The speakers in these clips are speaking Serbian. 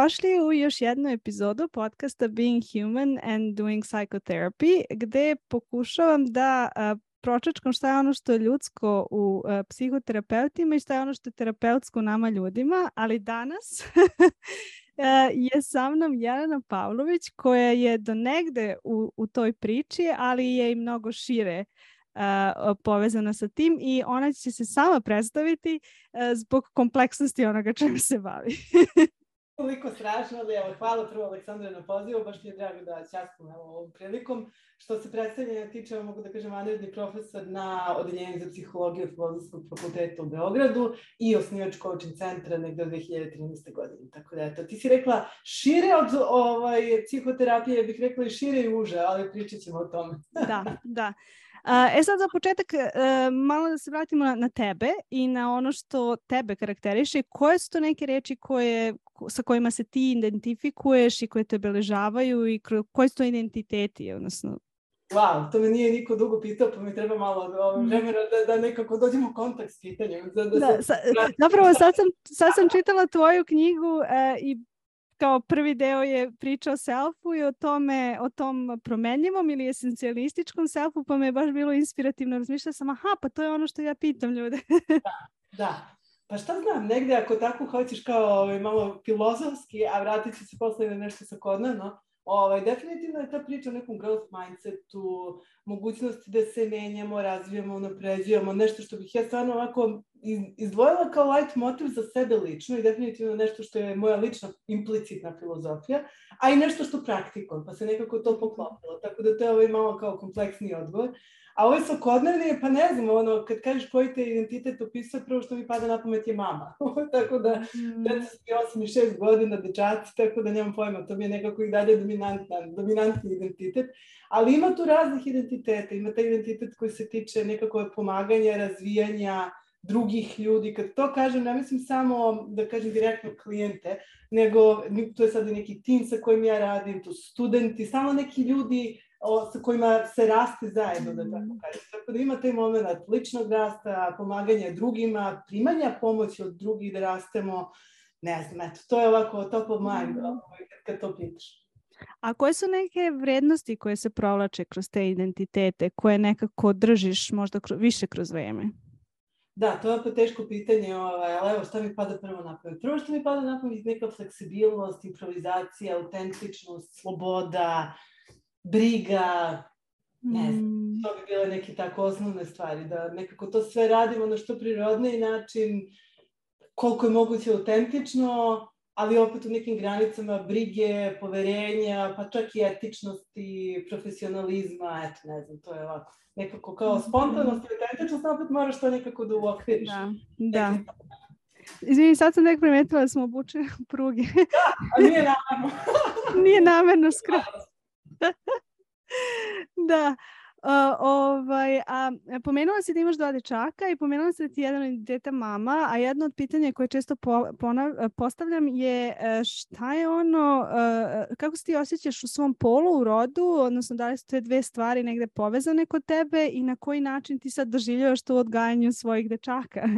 Dobrodošli u još jednu epizodu podcasta Being Human and Doing Psychotherapy, gde pokušavam da a, pročačkam šta je ono što je ljudsko u psihoterapeutima i šta je ono što je terapeutsko nama ljudima, ali danas je sa mnom Jelena Pavlović koja je do negde u, u toj priči, ali je i mnogo šire uh, povezana sa tim i ona će se sama predstaviti uh, zbog kompleksnosti onoga čemu se bavi. toliko strašno, ali evo, hvala prvo Aleksandra na pozivu, baš mi je drago da ćastim evo, ovom prilikom. Što se predstavljanja tiče, mogu da kažem, vanredni profesor na Odeljenju za psihologiju Filozofskog fakulteta u Beogradu i osnivač coaching centra negde od 2013. godine. Tako da, eto, ti si rekla šire od ovaj, psihoterapije, bih rekla i šire i uže, ali pričat ćemo o tome. da, da. E sad za početak e, malo da se vratimo na, na tebe i na ono što tebe karakteriše. Koje su to neke reči koje, sa kojima se ti identifikuješ i koje te obeležavaju i koji su to identiteti, odnosno Wow, to me nije niko dugo pitao, pa mi treba malo mm. vremena da, da nekako dođemo u kontakt s pitanjem. Da, da, da sa, zapravo sad sam, sad sam čitala tvoju knjigu e, i kao prvi deo je priča o selfu i o tome, o tom promenljivom ili esencijalističkom selfu, pa me je baš bilo inspirativno. Razmišljala sam, aha, pa to je ono što ja pitam ljude. da, da. Pa šta znam, negde ako tako hoćeš kao ovaj, malo filozofski, a vratit će se posle na nešto sakodnevno, Ovaj, definitivno je ta priča o nekom growth mindsetu, mogućnosti da se menjamo, razvijamo, napređujemo, nešto što bih ja stvarno ovako izdvojila kao light motiv za sebe lično i definitivno nešto što je moja lična implicitna filozofija, a i nešto što praktikujem, pa se nekako to poklopilo. Tako da to je ovaj malo kao kompleksni odgovor. A ovo je svakodnevni, pa ne znam, ono, kad kažeš koji te identitet opisuje, prvo što mi pada na pamet je mama. tako da, mm. deca su 8 i 6 godina, dečaci, tako da nemam pojma, to mi je nekako i dalje dominantan, dominantni identitet. Ali ima tu raznih identiteta, ima taj identitet koji se tiče nekako pomaganja, razvijanja, drugih ljudi. Kad to kažem, ne mislim samo da kažem direktno klijente, nego to je sad neki tim sa kojim ja radim, to studenti, samo neki ljudi o, sa kojima se raste zajedno, da tako mm. kažem. Tako da ima taj moment ličnog rasta, pomaganja drugima, primanja pomoći od drugih da rastemo, ne znam, eto, to je ovako top of mind mm. ovaj, kad to pitaš. A koje su neke vrednosti koje se provlače kroz te identitete, koje nekako držiš možda kro, više kroz vreme? Da, to je pa teško pitanje, ovaj, ali evo šta mi pada prvo na pamet. Prvo što mi pada na pamet je neka fleksibilnost, improvizacija, autentičnost, sloboda, briga, ne znam, mm. to bi bile neke tako osnovne stvari, da nekako to sve radimo na što prirodniji način, koliko je moguće autentično, ali opet u nekim granicama brige, poverenja, pa čak i etičnosti, profesionalizma, eto, ne znam, to je ovako nekako kao spontanost i autentičnost, opet moraš to nekako da uokviriš. Da, da. Izvini, sad sam nek primetila da smo obučeni u prugi. Da, a nije namerno. nije namerno skroz. da. Ovaj, a pomenula si da imaš dva dečaka i pomenula si da ti jedan od deta mama, a jedno od pitanja koje često po, ponav, postavljam je e, šta je ono, uh, kako se ti osjećaš u svom polu, u rodu, odnosno da li su te dve stvari negde povezane kod tebe i na koji način ti sad doživljavaš to u odgajanju svojih dečaka?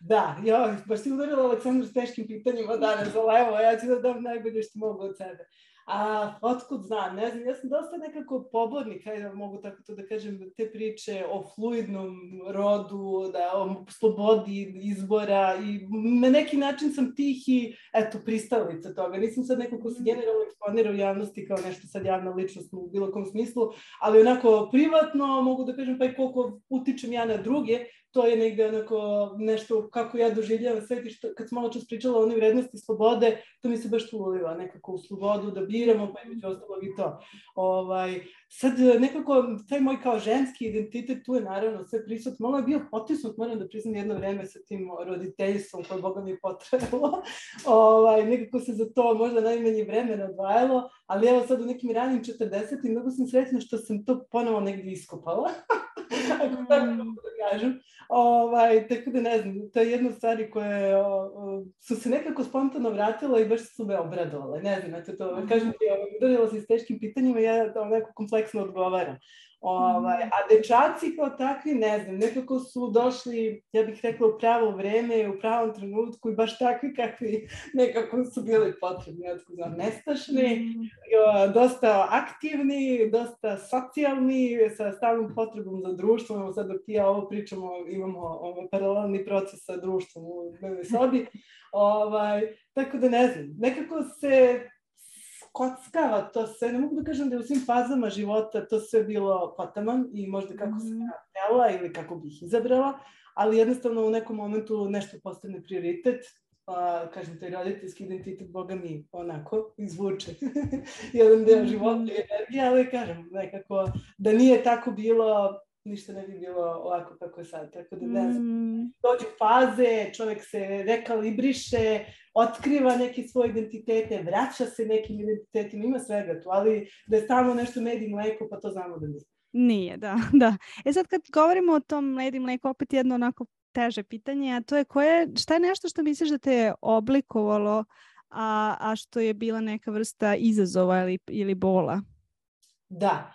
Da, ja, baš si udarila Aleksandru s teškim pitanjima danas, ali evo, ja ću da dam najbolje što mogu od sebe. A otkud znam, ne znam, ja sam dosta nekako pobornik, hajde mogu tako to da kažem, te priče o fluidnom rodu, da o slobodi izbora i na neki način sam tihi, eto, pristalica toga. Nisam sad neko ko se generalno eksponira u javnosti kao nešto sad javna ličnost u bilo kom smislu, ali onako privatno mogu da kažem pa i koliko utičem ja na druge, to je negde onako nešto kako ja doživljavam svet i što, kad sam malo čas pričala o onoj vrednosti slobode, to mi se baš uliva nekako u slobodu da biramo, pa imeđu ostalog i to. Ovaj, sad nekako taj moj kao ženski identitet tu je naravno sve prisut. Malo je bio potisnut, moram da priznam jedno vreme sa tim roditeljstvom koje Boga mi je potrebalo. ovaj, nekako se za to možda najmanje vremena odvajalo, ali evo sad u nekim ranim 40. mnogo sam srećna što sam to ponovo negdje iskopala. Ako tako mogu da kažem. Ovaj, tako da ne znam, to je jedna stvari koje o, o, su se nekako spontano vratila i baš su me obradovale. Ne znam, eto to, kažem ti, udarila se s teškim pitanjima, ja to neko kompleksno odgovaram. Ovaj, a dečaci kao takvi, ne znam, nekako su došli, ja bih rekla, u pravo vreme, u pravom trenutku i baš takvi kakvi nekako su bili potrebni, otko znam, nestašni, mm. dosta aktivni, dosta socijalni, sa stalnom potrebom za društvo. Sad dok ti ja ovo pričamo, imamo ovaj, paralelni proces sa društvom u mojoj sobi. Ovaj, tako da ne znam, nekako se kockava to sve, ne mogu da kažem da je u svim fazama života to sve bilo potaman i možda kako mm -hmm. sam htela ili kako bih izabrala, ali jednostavno u nekom momentu nešto postane prioritet, pa kažem, taj roditeljski identitet, boga mi, onako, izvuče jedan deo mhm. života i energije, ali kažem, nekako, da nije tako bilo, ništa ne bi bilo ovako kako je sad. Tako da ne znam, mm. dođu faze, čovek se rekalibriše, otkriva neke svoje identitete, vraća se nekim identitetima, ima svega tu, ali da je stalno nešto med i mleko, pa to znamo da nije. Nije, da, da. E sad kad govorimo o tom med i mleko, opet jedno onako teže pitanje, a to je koje, šta je nešto što misliš da te je oblikovalo, a, a što je bila neka vrsta izazova ili, ili bola? Da,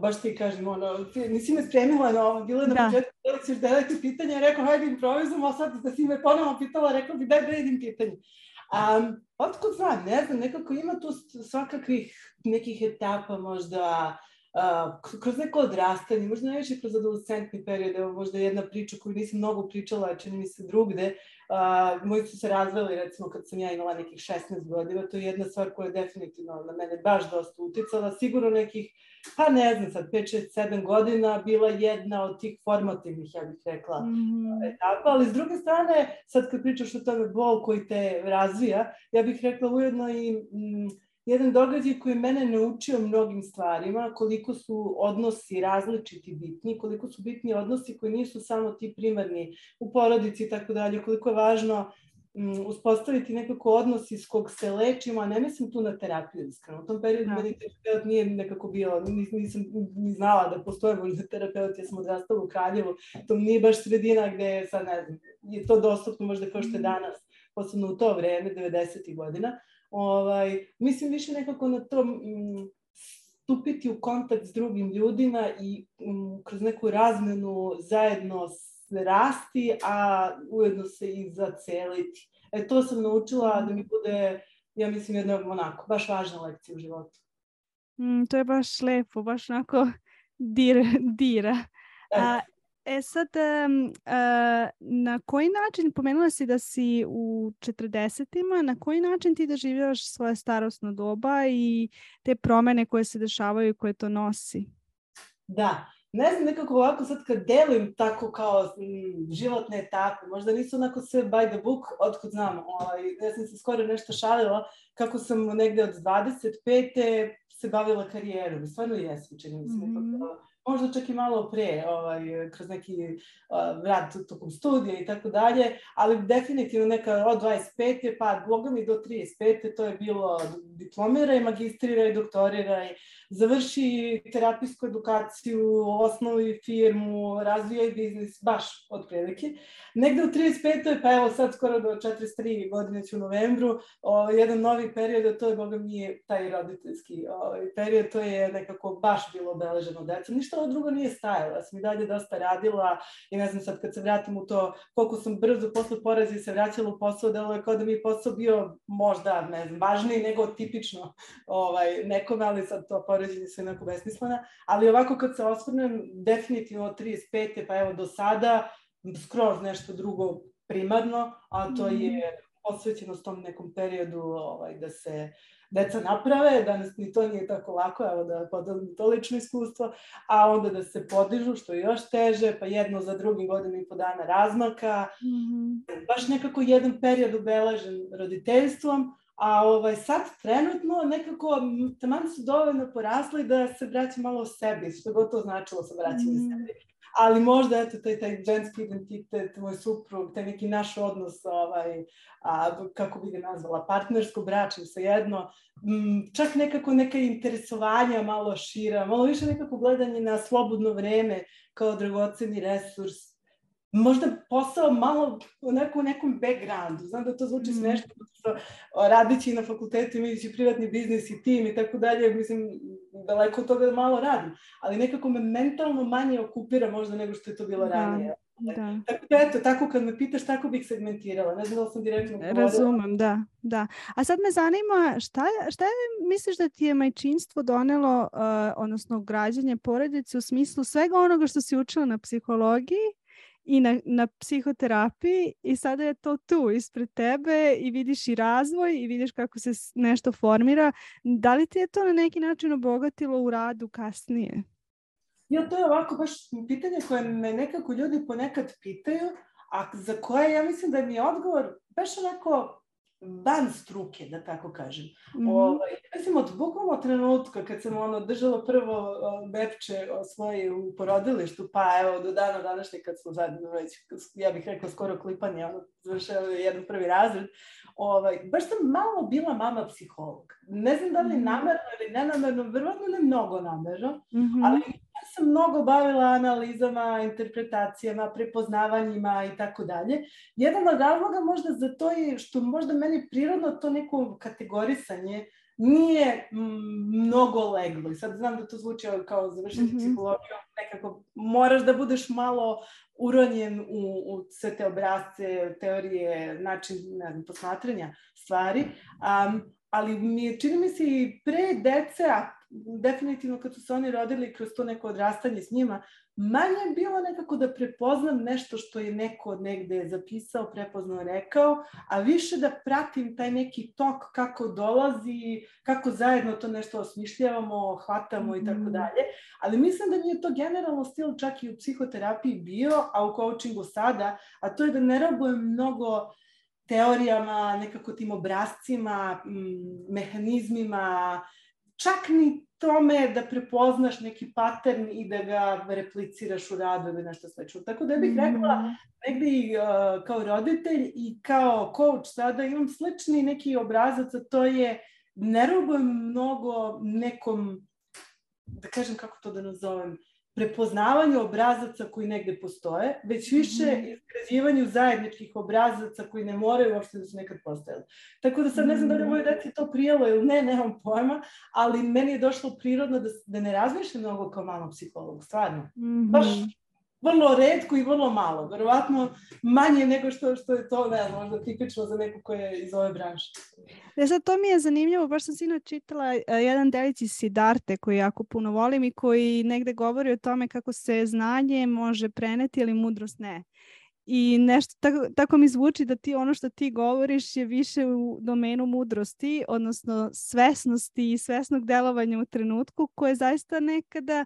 baš ti kažem, ono, ti nisi me spremila na ovo, bilo je na da. početku da li ćeš delati pitanje, rekao, hajde improvizujemo, a sad da si me ponovo pitala, rekao bi daj da vidim pitanje. Um, otkud znam, ne znam, nekako ima tu svakakvih nekih etapa možda, uh, kroz neko odrastanje, možda najviše kroz adolescentni period, evo možda jedna priča koju nisam mnogo pričala, čini mi se drugde, Uh, moji su se razveli, recimo, kad sam ja imala nekih 16 godina, to je jedna stvar koja je definitivno na mene baš dosta uticala, sigurno nekih, pa ne znam sad, 5, 6, 7 godina bila jedna od tih formativnih, ja bih rekla, mm -hmm. etapa, ali s druge strane, sad kad pričaš o tome bol koji te razvija, ja bih rekla ujedno i mm, jedan događaj koji mene naučio mnogim stvarima, koliko su odnosi različiti bitni, koliko su bitni odnosi koji nisu samo ti primarni u porodici i tako dalje, koliko je važno um, uspostaviti nekako odnos iz kog se lečimo, a ne mislim tu na terapiju, iskreno. U tom periodu da. meni terapeut nije nekako bio, nis, nisam ni znala da postoje možda terapeut, ja sam odrastala u Kraljevu, to nije baš sredina gde je sad, ne znam, je to dostupno možda kao što je mhm. danas, posebno u to vreme, 90. godina, Ovaj, mislim više nekako na to m, stupiti u kontakt s drugim ljudima i m, kroz neku razmenu zajedno rasti, a ujedno se i zaceliti. E to sam naučila da mi bude, ja mislim, jedna onako, baš važna lekcija u životu. Mm, to je baš lepo, baš onako dir, dira. A, E sad, um, uh, na koji način, pomenula si da si u 40-ima, na koji način ti doživljavaš svoje starostno doba i te promene koje se dešavaju i koje to nosi? Da, ne znam, nekako ovako sad kad delim tako kao m, životne etape, možda nisu onako sve by the book, otkud znam, ovaj, ja sam se skoro nešto šalila kako sam negde od 25. se bavila karijerom, stvarno jesam, čini mi se, mm -hmm. nekako možda čak i malo pre, ovaj, kroz neki uh, rad tokom studija i tako dalje, ali definitivno neka od 25. pa boga mi do 35. to je bilo diplomiraj, magistriraj, doktoriraj, završi terapijsku edukaciju, osnovi firmu, razvijaj biznis, baš od prilike. Negde u 35. pa evo sad skoro do 43 godine ću u novembru, ovaj, jedan novi period, a to je, boga mi, taj roditeljski ovaj, period, to je nekako baš bilo obeleženo decom. Ništa ovo drugo nije stajalo, ja sam i dalje dosta radila i ne znam sad kad se vratim u to koliko sam brzo posle porazi se vraćala u posao, delo je kao da mi posao bio možda, ne znam, važniji nego tipično ovaj, nekome, ali sad to poređenje sve onako besmislena, ali ovako kad se osvrnem, definitivno od 35. pa evo do sada, skroz nešto drugo primarno, a to je mhm. posvećenost tom nekom periodu ovaj, da se deca naprave, danas ni to nije tako lako, evo da podelim to lično iskustvo, a onda da se podižu, što je još teže, pa jedno za drugim godinu i po dana razmaka. Mm -hmm. Baš nekako jedan period ubeležen roditeljstvom, A ovaj, sad trenutno nekako taman su dovoljno porasli da se vraća malo o sebi, što god to značilo sa vraćanjem mm. sebi. Ali možda, eto, taj, taj ženski identitet, moj suprug, taj neki naš odnos, ovaj, a, kako bi ga nazvala, partnersko bračni, jedno, m, čak nekako neka interesovanja malo šira, malo više nekako gledanje na slobodno vreme kao dragoceni resurs, možda posao malo onako u nekom backgroundu. Znam da to zvuči mm. smešno, što radići na fakultetu, imajući privatni biznis i tim i tako dalje, mislim, daleko od toga malo radim. Ali nekako me mentalno manje okupira možda nego što je to bilo da. ranije. Da. Tako da, eto, tako kad me pitaš, tako bih segmentirala. Ne znam da sam direktno govorila. Razumem, da, da. A sad me zanima, šta, šta je, misliš da ti je majčinstvo donelo, uh, odnosno građanje porodice u smislu svega onoga što si učila na psihologiji i na, na psihoterapiji i sada je to tu ispred tebe i vidiš i razvoj i vidiš kako se nešto formira. Da li ti je to na neki način obogatilo u radu kasnije? Ja, to je ovako baš pitanje koje me nekako ljudi ponekad pitaju, a za koje ja mislim da mi je odgovor baš onako van struke, da tako kažem. Mm -hmm. ovaj, mislim, od bukvalno trenutka kad sam ono, držala prvo bepče svoje u porodilištu, pa evo do dana današnje kad smo zajedno već, ja bih rekla skoro klipanje, ono, završava jedan prvi razred, ovaj, baš sam malo bila mama psiholog. Ne znam da li mhm. namerno ili nenamerno, verovatno ne mnogo namerno, mm -hmm. ali sam mnogo bavila analizama, interpretacijama, prepoznavanjima i tako dalje. Jedan od razloga možda za to je što možda meni prirodno to neko kategorisanje nije mnogo leglo. I sad znam da to zvuči kao završiti mm -hmm. psihologiju, nekako moraš da budeš malo uronjen u, u sve te obrazce, teorije, način ne znam, posmatranja stvari. Um, ali mi je, čini mi se i pre dece, a definitivno kad su se oni rodili kroz to neko odrastanje s njima, manje je bilo nekako da prepoznam nešto što je neko od negde zapisao, prepoznao, rekao, a više da pratim taj neki tok kako dolazi, kako zajedno to nešto osmišljavamo, hvatamo i tako mhm. dalje. Ali mislim da mi je to generalno stil čak i u psihoterapiji bio, a u coachingu sada, a to je da ne rabujem mnogo teorijama, nekako tim obrazcima, mehanizmima, čak ni tome da prepoznaš neki pattern i da ga repliciraš u radu ili nešto slično. Tako da bih mhm. rekla, negde i uh, kao roditelj i kao coach sada imam slični neki obrazac, a to je ne robujem mnogo nekom, da kažem kako to da nazovem, prepoznavanju obrazaca koji negde postoje, već više mm. izgrađivanju zajedničkih obrazaca koji ne moraju uopšte da su nekad postojali. Tako da sad ne znam da li je moje deci to prijelo ili ne, nemam pojma, ali meni je došlo prirodno da, da ne razmišljam mnogo kao malo psiholog, stvarno. Mm -hmm. Baš vrlo redko i vrlo malo. Verovatno manje nego što, što je to, ne znam, možda tipično za neko ko je iz ove branše. Ne, sad to mi je zanimljivo, baš sam sino čitala uh, jedan delić iz Sidarte koji jako puno volim i koji negde govori o tome kako se znanje može preneti ili mudrost ne. I nešto tako, tako mi zvuči da ti ono što ti govoriš je više u domenu mudrosti, odnosno svesnosti i svesnog delovanja u trenutku koje zaista nekada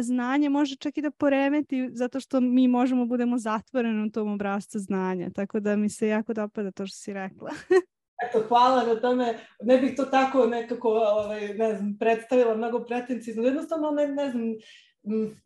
znanje može čak i da poremeti zato što mi možemo budemo zatvoreni u tom obrazcu znanja. Tako da mi se jako dopada to što si rekla. Eto, hvala na tome. Ne bih to tako nekako ovaj, ne znam, predstavila mnogo pretencijno. Jednostavno, ne, ne znam,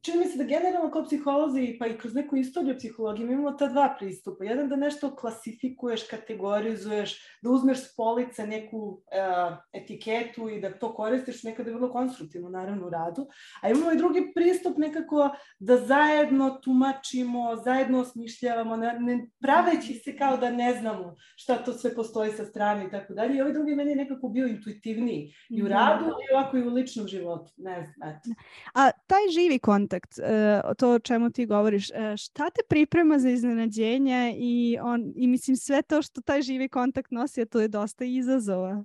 čini mi se da generalno kao psiholozi, pa i kroz neku istoriju psihologije, imamo ta dva pristupa. Jedan da nešto klasifikuješ, kategorizuješ, da uzmeš s police neku uh, etiketu i da to koristiš nekada je vrlo konstruktivno, naravno, u radu. A imamo i drugi pristup nekako da zajedno tumačimo, zajedno osmišljavamo, ne, ne praveći se kao da ne znamo šta to sve postoji sa strane i tako dalje. I ovaj drugi meni je nekako bio intuitivniji i u da. radu, i ovako i u ličnom životu. Ne znam, eto. A taj živ živi kontakt, uh, to o čemu ti govoriš, uh, šta te priprema za iznenađenje i, on, i mislim sve to što taj živi kontakt nosi, a to je dosta izazova.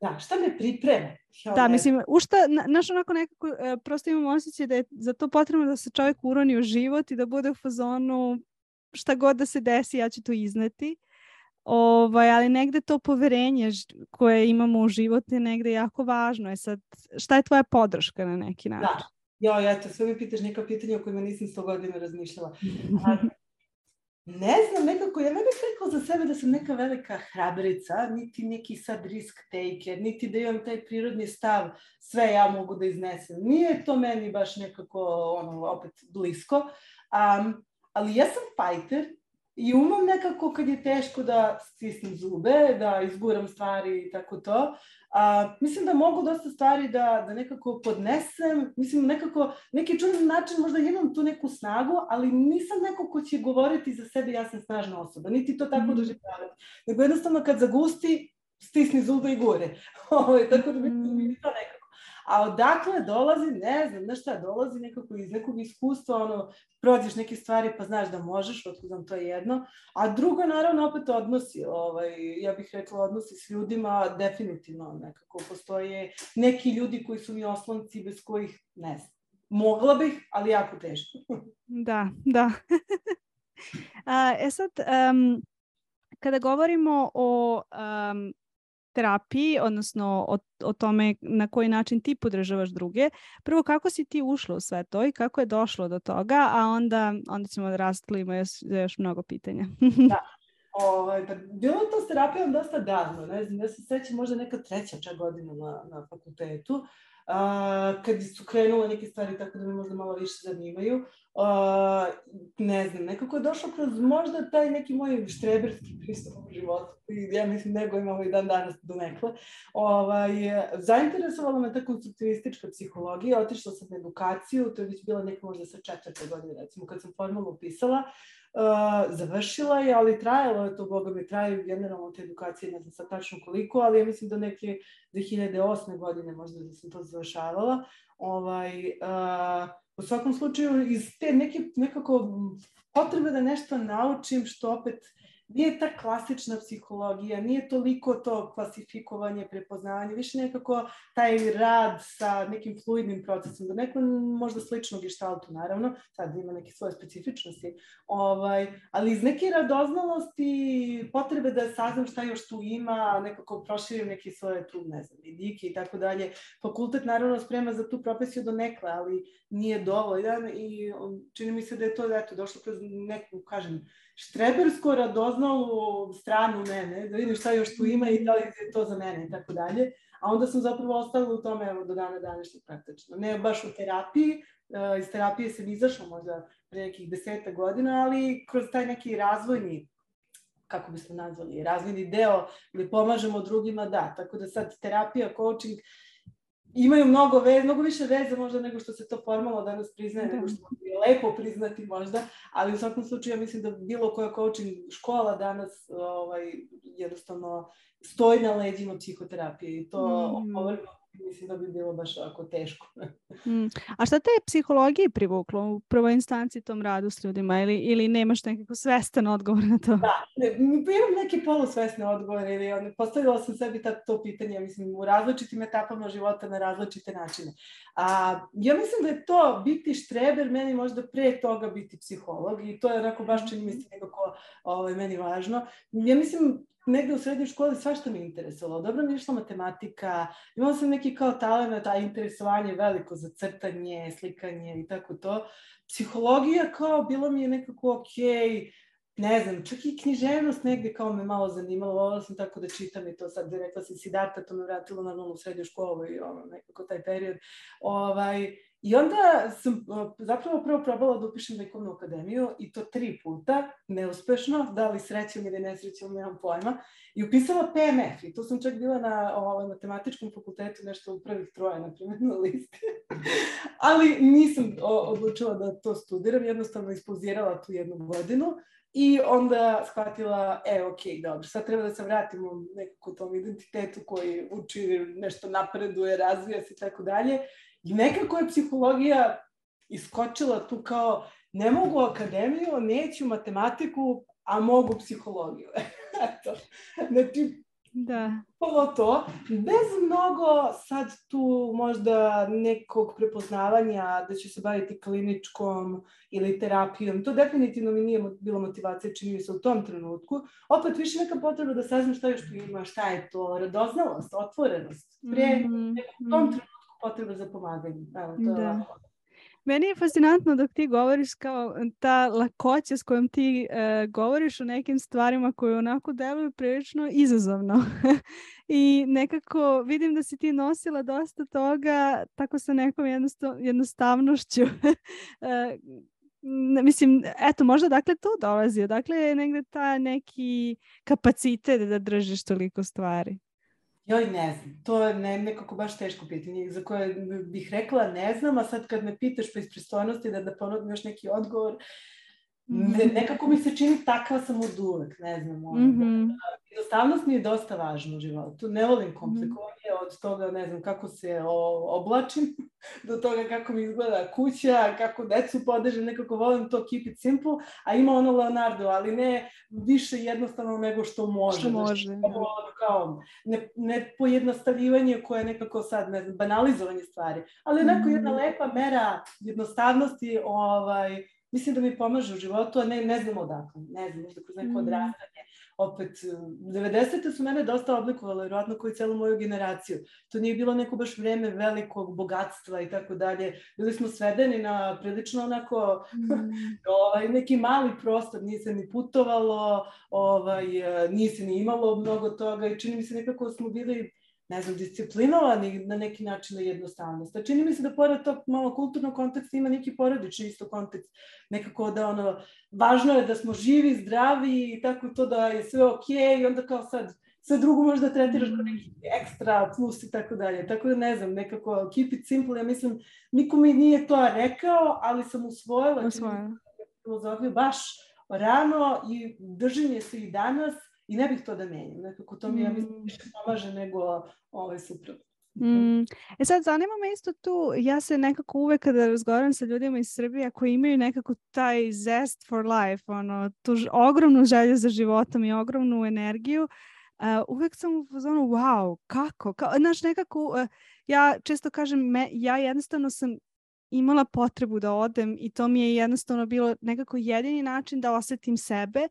Da, šta me priprema? Ja, da, mislim, u šta, naš onako nekako, uh, prosto imam osjećaj da je za to potrebno da se čovjek uroni u život i da bude u fazonu šta god da se desi, ja ću to izneti. Ovaj, ali negde to poverenje koje imamo u životu je negde jako važno. Je sad, šta je tvoja podrška na neki način? Da, Jo, eto, sve mi pitaš neka pitanja o kojima nisam sto godina razmišljala. A, ne znam, nekako, ja ne bih rekla za sebe da sam neka velika hrabrica, niti neki sad risk taker, niti da imam taj prirodni stav, sve ja mogu da iznesem. Nije to meni baš nekako, ono, opet blisko. Um, ali ja sam fighter I umam nekako kad je teško da stisnem zube, da izguram stvari i tako to. A, mislim da mogu dosta stvari da, da nekako podnesem, mislim nekako, neki čudan način možda imam tu neku snagu, ali nisam neko ko će govoriti za sebe ja sam snažna osoba, niti to tako mm. doživljavati. Nego jednostavno kad zagusti, stisni zube i gore. Ovo, tako da mislim da mi to nekako A odakle dolazi, ne znam, znaš šta, dolazi nekako iz nekog iskustva, ono, prođeš neke stvari pa znaš da možeš, otkud to jedno. A drugo, naravno, opet odnosi, ovaj, ja bih rekla odnosi s ljudima, definitivno nekako postoje neki ljudi koji su mi oslonci bez kojih, ne znam, mogla bih, ali jako teško. da, da. A, e sad, um, kada govorimo o um, terapiji, odnosno o, o tome na koji način ti podržavaš druge. Prvo, kako si ti ušla u sve to i kako je došlo do toga, a onda, onda ćemo da rastlimo još, još mnogo pitanja. da. Ovaj, pa bilo to s terapijom dosta davno, ne znam, ja se sećam možda neka treća čak godina na, na fakultetu a, kad su krenule neke stvari tako da me možda malo više zanimaju. A, ne znam, nekako je došlo kroz možda taj neki moj štreberski pristup u životu, ja mislim nego imamo i dan danas do nekle. Ovaj, zainteresovala me ta konstruktivistička psihologija, otišla sam na edukaciju, to je već bila neka možda sa četvrte godine, recimo, kad sam formalno upisala. Uh, završila je, ali trajalo je to, boga mi, traju generalno te edukacije, ne znam sad tačno koliko, ali ja mislim do neke 2008. godine možda da sam to završavala. Ovaj, uh, u svakom slučaju, iz te neke, nekako potrebe da nešto naučim, što opet nije ta klasična psihologija, nije toliko to klasifikovanje, prepoznavanje, više nekako taj rad sa nekim fluidnim procesom, da neko možda slično gištaltu, naravno, sad ima neke svoje specifičnosti, ovaj, ali iz neke radoznalosti, potrebe da saznam šta još tu ima, nekako proširim neke svoje tu, ne znam, vidike i tako dalje. Fakultet naravno sprema za tu profesiju do nekle, ali nije dovoljan i čini mi se da je to, eto, došlo kroz neku, kažem, štrebersko radoznalu stranu mene, da vidim šta još tu ima i da li je to za mene i tako dalje. A onda sam zapravo ostala u tome evo, do dana današnjeg praktično. Ne baš u terapiji, uh, iz terapije sam izašla možda pre nekih deseta godina, ali kroz taj neki razvojni kako bismo nazvali, razvojni deo gde pomažemo drugima, da. Tako da sad terapija, coaching, imaju mnogo veze, mnogo više veze možda nego što se to formalno danas priznaje, da. nego što je lepo priznati možda, ali u svakom slučaju ja mislim da bilo koja coaching škola danas ovaj, jednostavno stoji na leđima psihoterapije i to mm. opovrgno mislim da bi bilo baš ovako teško. mm. A šta te je psihologiji privuklo u prvoj instanci tom radu s ljudima ili, ili nemaš nekako svestan odgovor na to? Da, ne, imam neki polusvesne odgovore ili on, postavila sam sebi ta, to pitanje, mislim, u različitim etapama života na različite načine. A, ja mislim da je to biti štreber meni možda pre toga biti psiholog i to je onako baš čini mi se nekako ovaj, meni važno. Ja mislim negde u srednjoj školi svašta me interesovalo. Dobro mi je išla matematika, imala sam neki kao talent, a interesovanje veliko za crtanje, slikanje i tako to. Psihologija kao bilo mi je nekako okej, okay, ne znam, čak i književnost negde kao me malo zanimalo, volala sam tako da čitam i to sad, rekla sam Siddhartha, to me vratilo normalno u srednju školu i ono, nekako taj period. Ovaj, I onda sam zapravo prvo probala da upišem likovnu akademiju i to tri puta, neuspešno, da li srećom ili nesrećom, nemam pojma, i upisala PMF i tu sam čak bila na ovaj, matematičkom fakultetu nešto u prvih troje, na primjer, na listi. Ali nisam odlučila da to studiram, jednostavno ispozirala tu jednu godinu I onda shvatila, e, ok, dobro, sad treba da se vratimo nekako tom identitetu koji uči, nešto napreduje, razvija se i tako dalje. I nekako je psihologija iskočila tu kao ne mogu akademiju, neću matematiku, a mogu psihologiju. Eto. Znači, Da. Ovo to, bez mnogo sad tu možda nekog prepoznavanja da će se baviti kliničkom ili terapijom. To definitivno mi nije bilo motivacija, čini mi se u tom trenutku. Opet više neka potreba da saznam šta još tu ima, šta je to, radoznalost, otvorenost. Pre mm -hmm. u tom trenutku potreba za pomaganje. Evo, to da. Meni je fascinantno dok ti govoriš kao ta lakoća s kojom ti e, govoriš o nekim stvarima koje onako deluju prilično izazovno. I nekako vidim da si ti nosila dosta toga tako sa nekom jednostav, jednostavnošću. e, mislim, eto, možda dakle to dolazi, odakle je negde ta neki kapacitet da držiš toliko stvari? Joj, ne znam. To je ne, nekako baš teško pitanje za koje bih rekla ne znam, a sad kad me pitaš pa iz pristojnosti da, da ponudim još neki odgovor, Ne, nekako mi se čini takva sam od uvek, ne znam. Ono, mm -hmm. Jednostavnost mi je dosta važna u životu. Ne volim komplikovanje od toga, ne znam, kako se oblačim, do toga kako mi izgleda kuća, kako decu podežem, nekako volim to keep it simple, a ima ono Leonardo, ali ne više jednostavno nego što može. Što može, znači, da. Kao, ne, ne pojednostavljivanje koje je nekako sad, ne znam, banalizovanje stvari, ali onako mm -hmm. jedna lepa mera jednostavnosti, ovaj, mislim da mi pomaže u životu, a ne, ne znam odakle, ne znam, možda kroz neko mm. odrastanje. Opet, 90. su mene dosta oblikovale, vjerojatno koji celu moju generaciju. To nije bilo neko baš vreme velikog bogatstva i tako dalje. Bili smo svedeni na prilično onako mm. ovaj, neki mali prostor, nije se ni putovalo, ovaj, nije se ni imalo mnogo toga i čini mi se nekako smo bili ne znam, disciplinovani na neki način na jednostavnost. A čini mi se da pored tog malo kulturnog konteksta ima neki porodični isto kontekst. Nekako da ono, važno je da smo živi, zdravi i tako to da je sve okej okay, i onda kao sad sve drugo možda tretiraš kao neki ekstra plus i tako dalje. Tako da ne znam, nekako keep it simple, ja mislim, niko mi nije to rekao, ali sam usvojila Usvojila. filozofiju baš rano i držim je se i danas I ne bih to da menjam. Nekako to mi, ja mislim, mm. više pomaže nego ovaj suprotno. Mm. E sad, zanima me isto tu, ja se nekako uvek kada razgovaram sa ljudima iz Srbije koji imaju nekako taj zest for life, ono, tu ogromnu želju za životom i ogromnu energiju, uh, uvek sam u fazonu, wow, kako? Ka, znaš, nekako, uh, ja često kažem, me, ja jednostavno sam imala potrebu da odem i to mi je jednostavno bilo nekako jedini način da osetim sebe,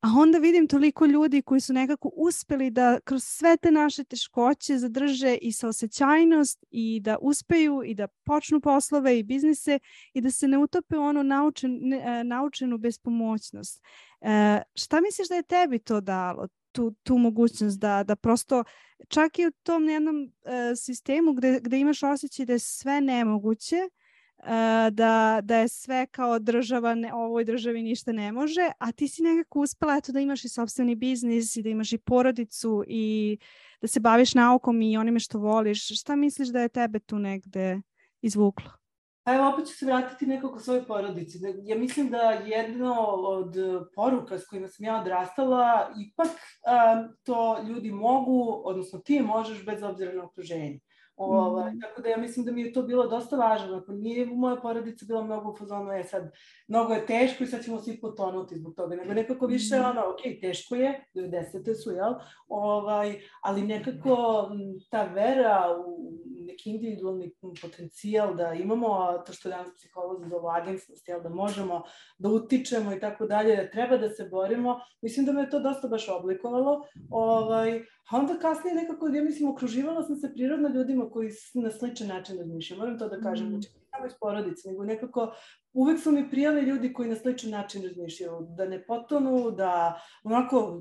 A onda vidim toliko ljudi koji su nekako uspeli da kroz sve te naše teškoće zadrže i saosećajnost i da uspeju i da počnu poslove i biznise i da se ne utope u ono naučen, ne, e, naučenu bespomoćnost. E, šta misliš da je tebi to dalo? Tu, tu mogućnost da, da prosto čak i u tom jednom e, sistemu gde, gde imaš osjećaj da je sve nemoguće, da, da je sve kao država, ne, ovoj državi ništa ne može, a ti si nekako uspela eto, da imaš i sobstveni biznis i da imaš i porodicu i da se baviš naukom i onime što voliš. Šta misliš da je tebe tu negde izvuklo? Pa evo, opet ću se vratiti nekako svojoj porodici. Ja mislim da jedno od poruka s kojima sam ja odrastala, ipak a, to ljudi mogu, odnosno ti možeš bez obzira na okruženje. Ovaj, mm. Tako da ja mislim da mi je to bilo dosta važno. Ako nije moja porodica bila mnogo u fazonu, je sad, mnogo je teško i sad ćemo svi potonuti zbog toga. Nego nekako više mm. ono, ok, teško je, 90. su, jel? Ovaj, ali nekako ta vera u neki individualni potencijal da imamo to što danas psiholozi zovu agensnost, jel? Da možemo da utičemo i tako dalje, da treba da se borimo. Mislim da me to dosta baš oblikovalo. Ovaj, A onda kasnije nekako, ja mislim, okruživala sam se prirodno ljudima koji na sličan način razmišljaju. Moram to da kažem, mm. znači, samo iz porodice, nego nekako uvek su mi prijali ljudi koji na sličan način razmišljaju, da ne potonu, da onako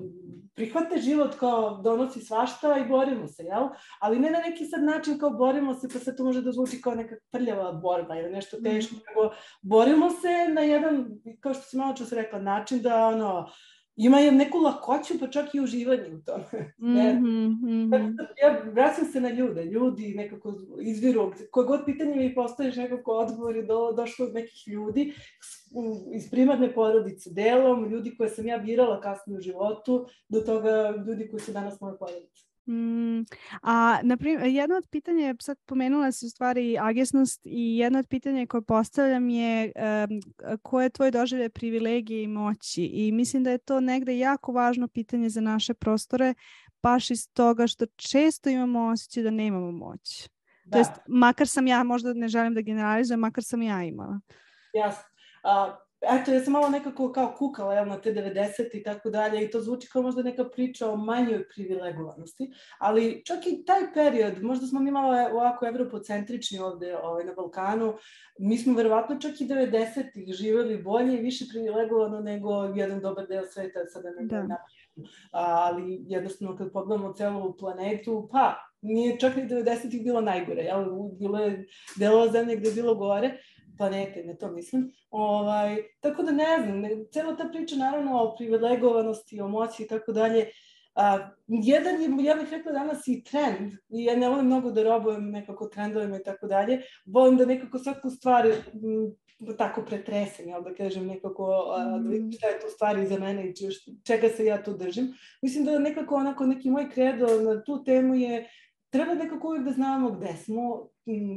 prihvate život kao donosi svašta i borimo se, jel? Ali ne na neki sad način kao borimo se, pa sad to može da zvuči kao neka prljava borba ili nešto teško, mm. nego borimo se na jedan, kao što si malo čas rekla, način da ono, ima je neku lakoću, pa čak i uživanje u tome. Mm -hmm, ja vraćam se na ljude, ljudi nekako izviru, koje god pitanje mi postaviš nekako odgovor je do, došlo od nekih ljudi iz primarne porodice, delom, ljudi koje sam ja birala kasnije u životu, do toga ljudi koji su danas moje porodice. Mm, a naprimjer, jedno od pitanja sad pomenula se u stvari agesnost i jedno od pitanja koje postavljam je um, koje je tvoj doživlje privilegije i moći i mislim da je to negde jako važno pitanje za naše prostore baš iz toga što često imamo osjećaj da nemamo moć. Da. To jest, makar sam ja, možda ne želim da generalizujem, makar sam ja imala. Jasno. Uh, eto, ja sam malo nekako kao kukala jel, na te 90 i tako dalje i to zvuči kao možda neka priča o manjoj privilegovanosti, ali čak i taj period, možda smo mi malo ovako evropocentrični ovde ovaj, na Balkanu, mi smo verovatno čak i 90-ih živeli bolje i više privilegovano nego jedan dobar deo sveta, sada ne da. ali jednostavno kad pogledamo celu planetu, pa nije čak ni 90-ih bilo najgore, jel? bilo je delova zemlje gde je bilo gore, planete, ne to mislim. Ovaj, tako da ne znam, ne, cela ta priča naravno o privilegovanosti, o moći i tako dalje, A, jedan je, ja bih rekla danas i trend, i ja ne volim mnogo da robujem nekako trendovima i tako dalje, volim da nekako svaku stvar m, tako pretresem, jel da kažem nekako, a, da vidim šta je to stvari za mene i čega se ja tu držim. Mislim da nekako onako neki moj kredo na tu temu je treba nekako uvijek da znamo gde smo,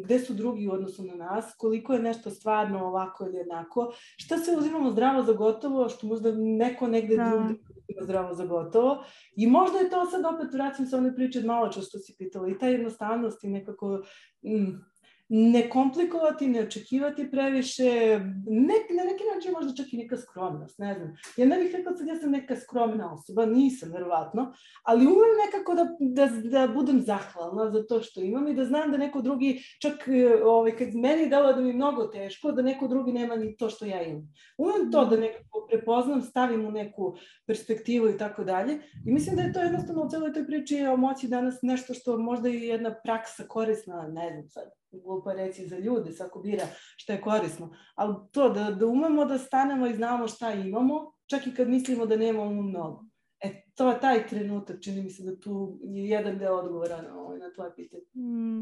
gde su drugi u odnosu na nas, koliko je nešto stvarno ovako ili jednako, šta se uzimamo zdravo za gotovo, što možda neko negde da. drugde uzima zdravo za gotovo. I možda je to sad opet, vraćam se one priče malo čas što si pitala, i ta jednostavnost i nekako... Mm, ne komplikovati, ne očekivati previše, ne, na neki način možda čak i neka skromnost, ne znam. Ja ne bih rekla sad ja sam neka skromna osoba, nisam verovatno, ali umem nekako da, da, da budem zahvalna za to što imam i da znam da neko drugi, čak ovaj, kad meni dalo da mi je mnogo teško, da neko drugi nema ni to što ja imam. Umem to da nekako prepoznam, stavim u neku perspektivu i tako dalje. I mislim da je to jednostavno u celoj toj priči o moći danas nešto što možda je jedna praksa korisna, ne znam sad, glupo reći za ljude, svako bira šta je korisno, ali to da, da umemo da stanemo i znamo šta imamo, čak i kad mislimo da nemamo mnogo. E, to je taj trenutak, čini mi se da tu je jedan deo odgovora na, ovaj, na tvoje pitanje. Mm.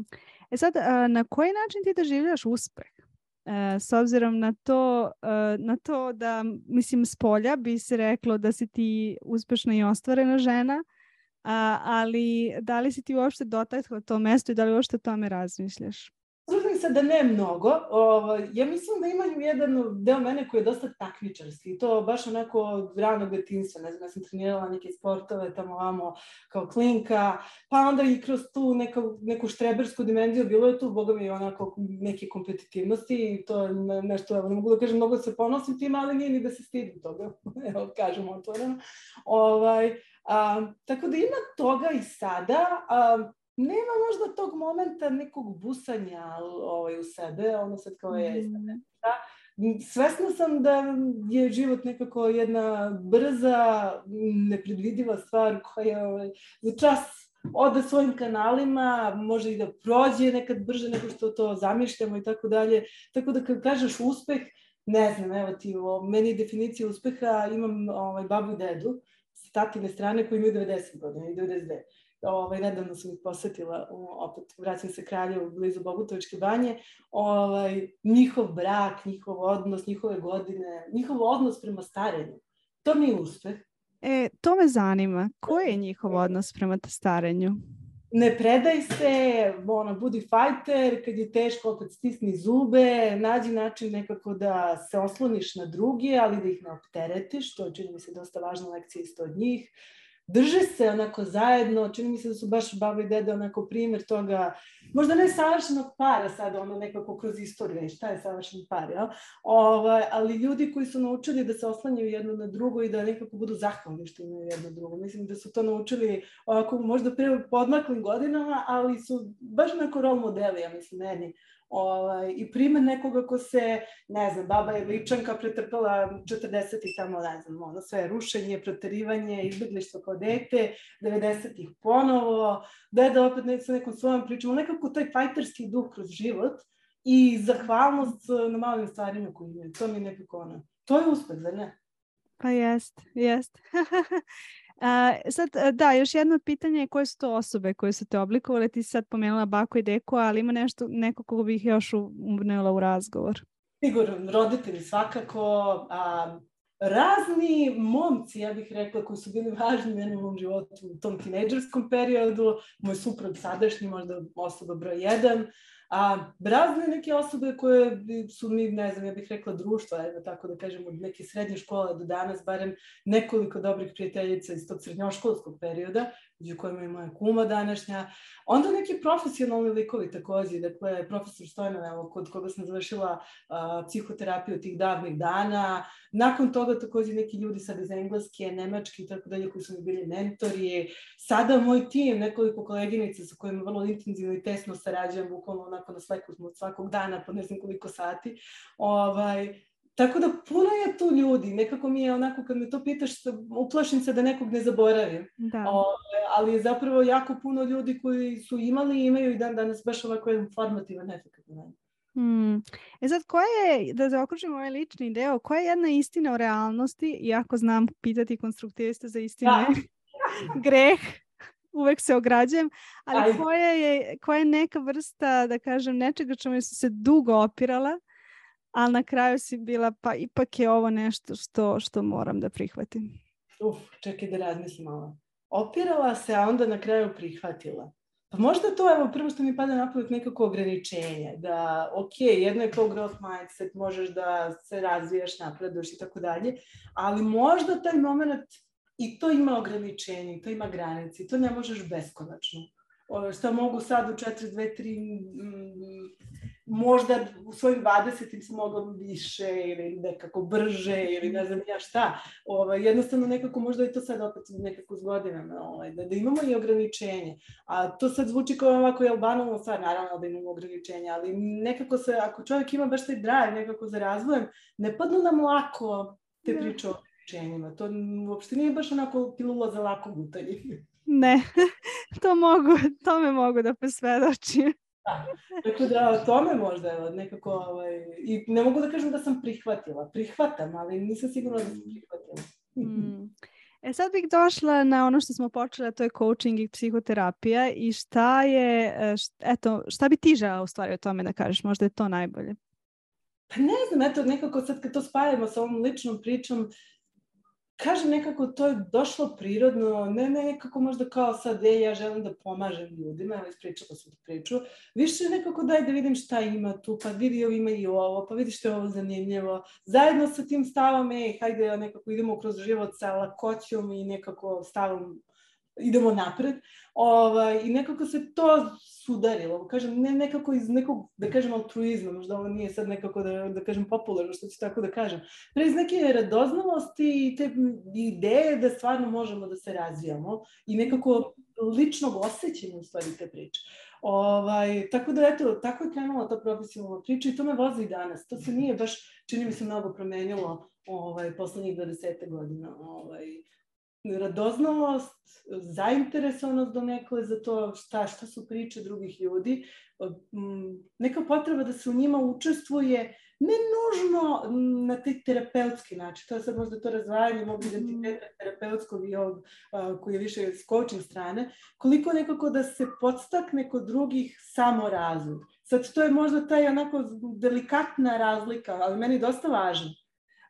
E sad, na koji način ti doživljaš uspeh? E, s obzirom na to, e, na to da, mislim, s polja bi se reklo da si ti uspešna i ostvarena žena, a, ali da li si ti uopšte dotakla to mesto i da li uopšte o tome razmišljaš? Se da ne mnogo. Ovo, ja mislim da imam jedan deo mene koji je dosta takmičarski. To baš onako od ranog detinstva. Ne znam, ja sam trenirala neke sportove tamo vamo kao klinka, pa onda i kroz tu neku, neku štrebersku dimenziju bilo je tu, boga mi, onako neke kompetitivnosti i to je nešto, evo, ne mogu da kažem, mnogo se ponosim tim, ali nije ni da se stidim toga, evo, kažem otvoreno. Ovaj, a, tako da ima toga i sada. A, nema možda tog momenta nekog busanja ovaj, u sebe, ono sad kao je mm. da, Svesna sam da je život nekako jedna brza, nepredvidiva stvar koja ovaj, za čas ode svojim kanalima, može i da prođe nekad brže nego što to zamišljamo i tako dalje. Tako da kad kažeš uspeh, ne znam, evo ti, o, meni definicija uspeha, imam ovaj, babu i dedu s tatine strane koji imaju 90 godina i 99 ovaj, nedavno sam ih posetila, opet vraćam se kralju blizu Bogutovičke banje, ovaj, njihov brak, njihov odnos, njihove godine, njihov odnos prema starenju. To mi je uspeh. E, to me zanima. Koji je njihov odnos prema starenju? Ne predaj se, ono, budi fajter, kad je teško opet stisni zube, nađi način nekako da se osloniš na druge, ali da ih ne opteretiš, to čini mi se dosta važna lekcija isto od njih drže se onako zajedno, čini mi se da su baš baba i dede onako primjer toga, možda ne savršenog para sad, ono nekako kroz istoriju, šta je savršen par, jel? Ovaj, ali ljudi koji su naučili da se oslanjaju jedno na drugo i da nekako budu zahvalni što imaju jedno drugo. Mislim da su to naučili ovako možda pre podmaklim godinama, ali su baš onako rol modeli, ja mislim, meni Ovaj, I primer nekoga ko se, ne znam, baba je ličanka pretrpala 40 i tamo, ne znam, ono sve rušenje, proterivanje, izbjeglištvo kao dete, 90-ih ponovo, deda opet ne, sa nekom svojom pričom, nekako taj fajterski duh kroz život i zahvalnost na malim stvarima koje imaju. To mi je nekako ono, to je uspeh, zar ne? Pa jest, jest. A, sad, da, još jedno pitanje koje su to osobe koje su te oblikovale? Ti si sad pomenula bako i deku, ali ima nešto, neko koga bih još uvrnula u razgovor? Sigurno, roditelji svakako, a, razni momci, ja bih rekla, koji su bili važni meni u mom životu u tom tinejdžerskom periodu, moj suprug sadašnji, možda osoba broj jedan, A razne neke osobe koje su mi, ne znam, ja bih rekla društvo, ajde tako da kažem, od neke srednje škole do danas, barem nekoliko dobrih prijateljica iz tog srednjoškolskog perioda, među kojima je moja kuma današnja. Onda neki profesionalni likovi takođe, dakle, profesor Stojnov, evo, kod koga sam završila uh, psihoterapiju tih davnih dana. Nakon toga takođe neki ljudi sad iz Engleske, Nemačke i tako dalje, koji su mi bili mentori. Sada moj tim, nekoliko koleginica sa kojima vrlo intenzivno i tesno sarađujem, bukvalno onako na sleku smo od svakog dana, po ne znam koliko sati. Ovaj, Tako da puno je tu ljudi, nekako mi je onako kad me to pitaš, uplašim se da nekog ne zaboravim. Da. O, ali je zapravo jako puno ljudi koji su imali i imaju i dan danas baš ovako jedan formativan efekt Hmm. E sad, koja je, da zaokružimo ovaj lični deo, koja je jedna istina o realnosti, iako znam pitati konstruktiviste za istine, da. greh, uvek se ograđujem, ali koja je, koja je neka vrsta, da kažem, nečega čemu su se dugo opirala, ali na kraju si bila, pa ipak je ovo nešto što, što moram da prihvatim. Uf, čekaj da razmislim malo. Opirala se, a onda na kraju prihvatila. Pa možda to, evo, prvo što mi pada na nekako ograničenje, da, ok, jedno je kao growth mindset, možeš da se razvijaš, napreduješ i tako dalje, ali možda taj moment i to ima ograničenje, to ima granice, to ne možeš beskonačno. O, šta mogu sad u 4, 2, 3, možda u svojim 20 sam mogla više ili nekako brže ili ne znam ja šta. Ovaj, jednostavno nekako možda i to sad opet nekako s godinama, ovaj, da, da imamo i ograničenje. A to sad zvuči kao ovako jel banalno stvar, naravno da imamo ograničenje, ali nekako se, ako čovjek ima baš taj drive nekako za razvojem, ne padnu nam lako te da. priče o ograničenjima. To uopšte nije baš onako pilula za lako gutanje. Ne, to mogu, to me mogu da posvedočim. Tako da o tome možda nekako, ovaj, i ne mogu da kažem da sam prihvatila. Prihvatam, ali nisam sigurna da sam prihvatila. Mm. E sad bih došla na ono što smo počeli, to je coaching i psihoterapija i šta je, e, šta, eto, šta bi ti žela u stvari o tome da kažeš, možda je to najbolje? Pa ne znam, eto nekako sad kad to spajamo sa ovom ličnom pričom, kažem nekako to je došlo prirodno, ne, ne nekako možda kao sad, e, ja želim da pomažem ljudima, evo ispričala sam priču, više nekako daj da vidim šta ima tu, pa vidi ovo ima i ovo, pa vidi što je ovo zanimljivo. Zajedno sa tim stavom, ej, hajde nekako idemo kroz život sa lakoćom i nekako stavom idemo napred. Ovaj, I nekako se to sudarilo. Kažem, ne nekako iz nekog, da kažem, altruizma, možda ovo nije sad nekako da, da kažem popularno, što ću tako da kažem. Pre iz neke radoznalosti i te ideje da stvarno možemo da se razvijamo i nekako ličnog osjećanja u stvari te priče. Ovaj, tako da, eto, tako je krenula ta profesionalna priča i to me vozi i danas. To se nije baš, čini mi se, mnogo promenilo ovaj, poslednjih 20 godina. Ovaj, radoznalost, zainteresovanost do nekole za to šta, šta su priče drugih ljudi, neka potreba da se u njima učestvuje ne nužno na taj terapeutski način, to je sad možda to razvajanje mog identiteta terapeutskog i ovog koji je više s coaching strane, koliko nekako da se podstakne kod drugih samo razvoj. Sad to je možda taj onako delikatna razlika, ali meni dosta važna.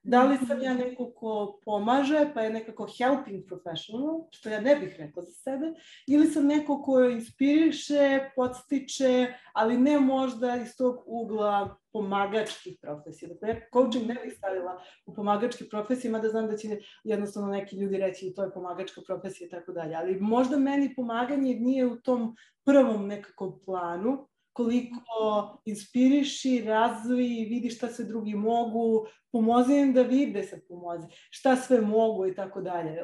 Da li sam ja neko ko pomaže, pa je nekako helping professional, što ja ne bih rekla za sebe, ili sam neko ko inspiriše, podstiče, ali ne možda iz tog ugla pomagačkih profesija. Dakle, ja coaching ne bih stavila u pomagačke profesije, mada znam da će jednostavno neki ljudi reći to je pomagačka profesija i tako dalje. Ali možda meni pomaganje nije u tom prvom nekakvom planu, koliko inspiriši, razvoji, vidi šta sve drugi mogu, pomozi im da vide se pomozi, šta sve mogu i tako dalje.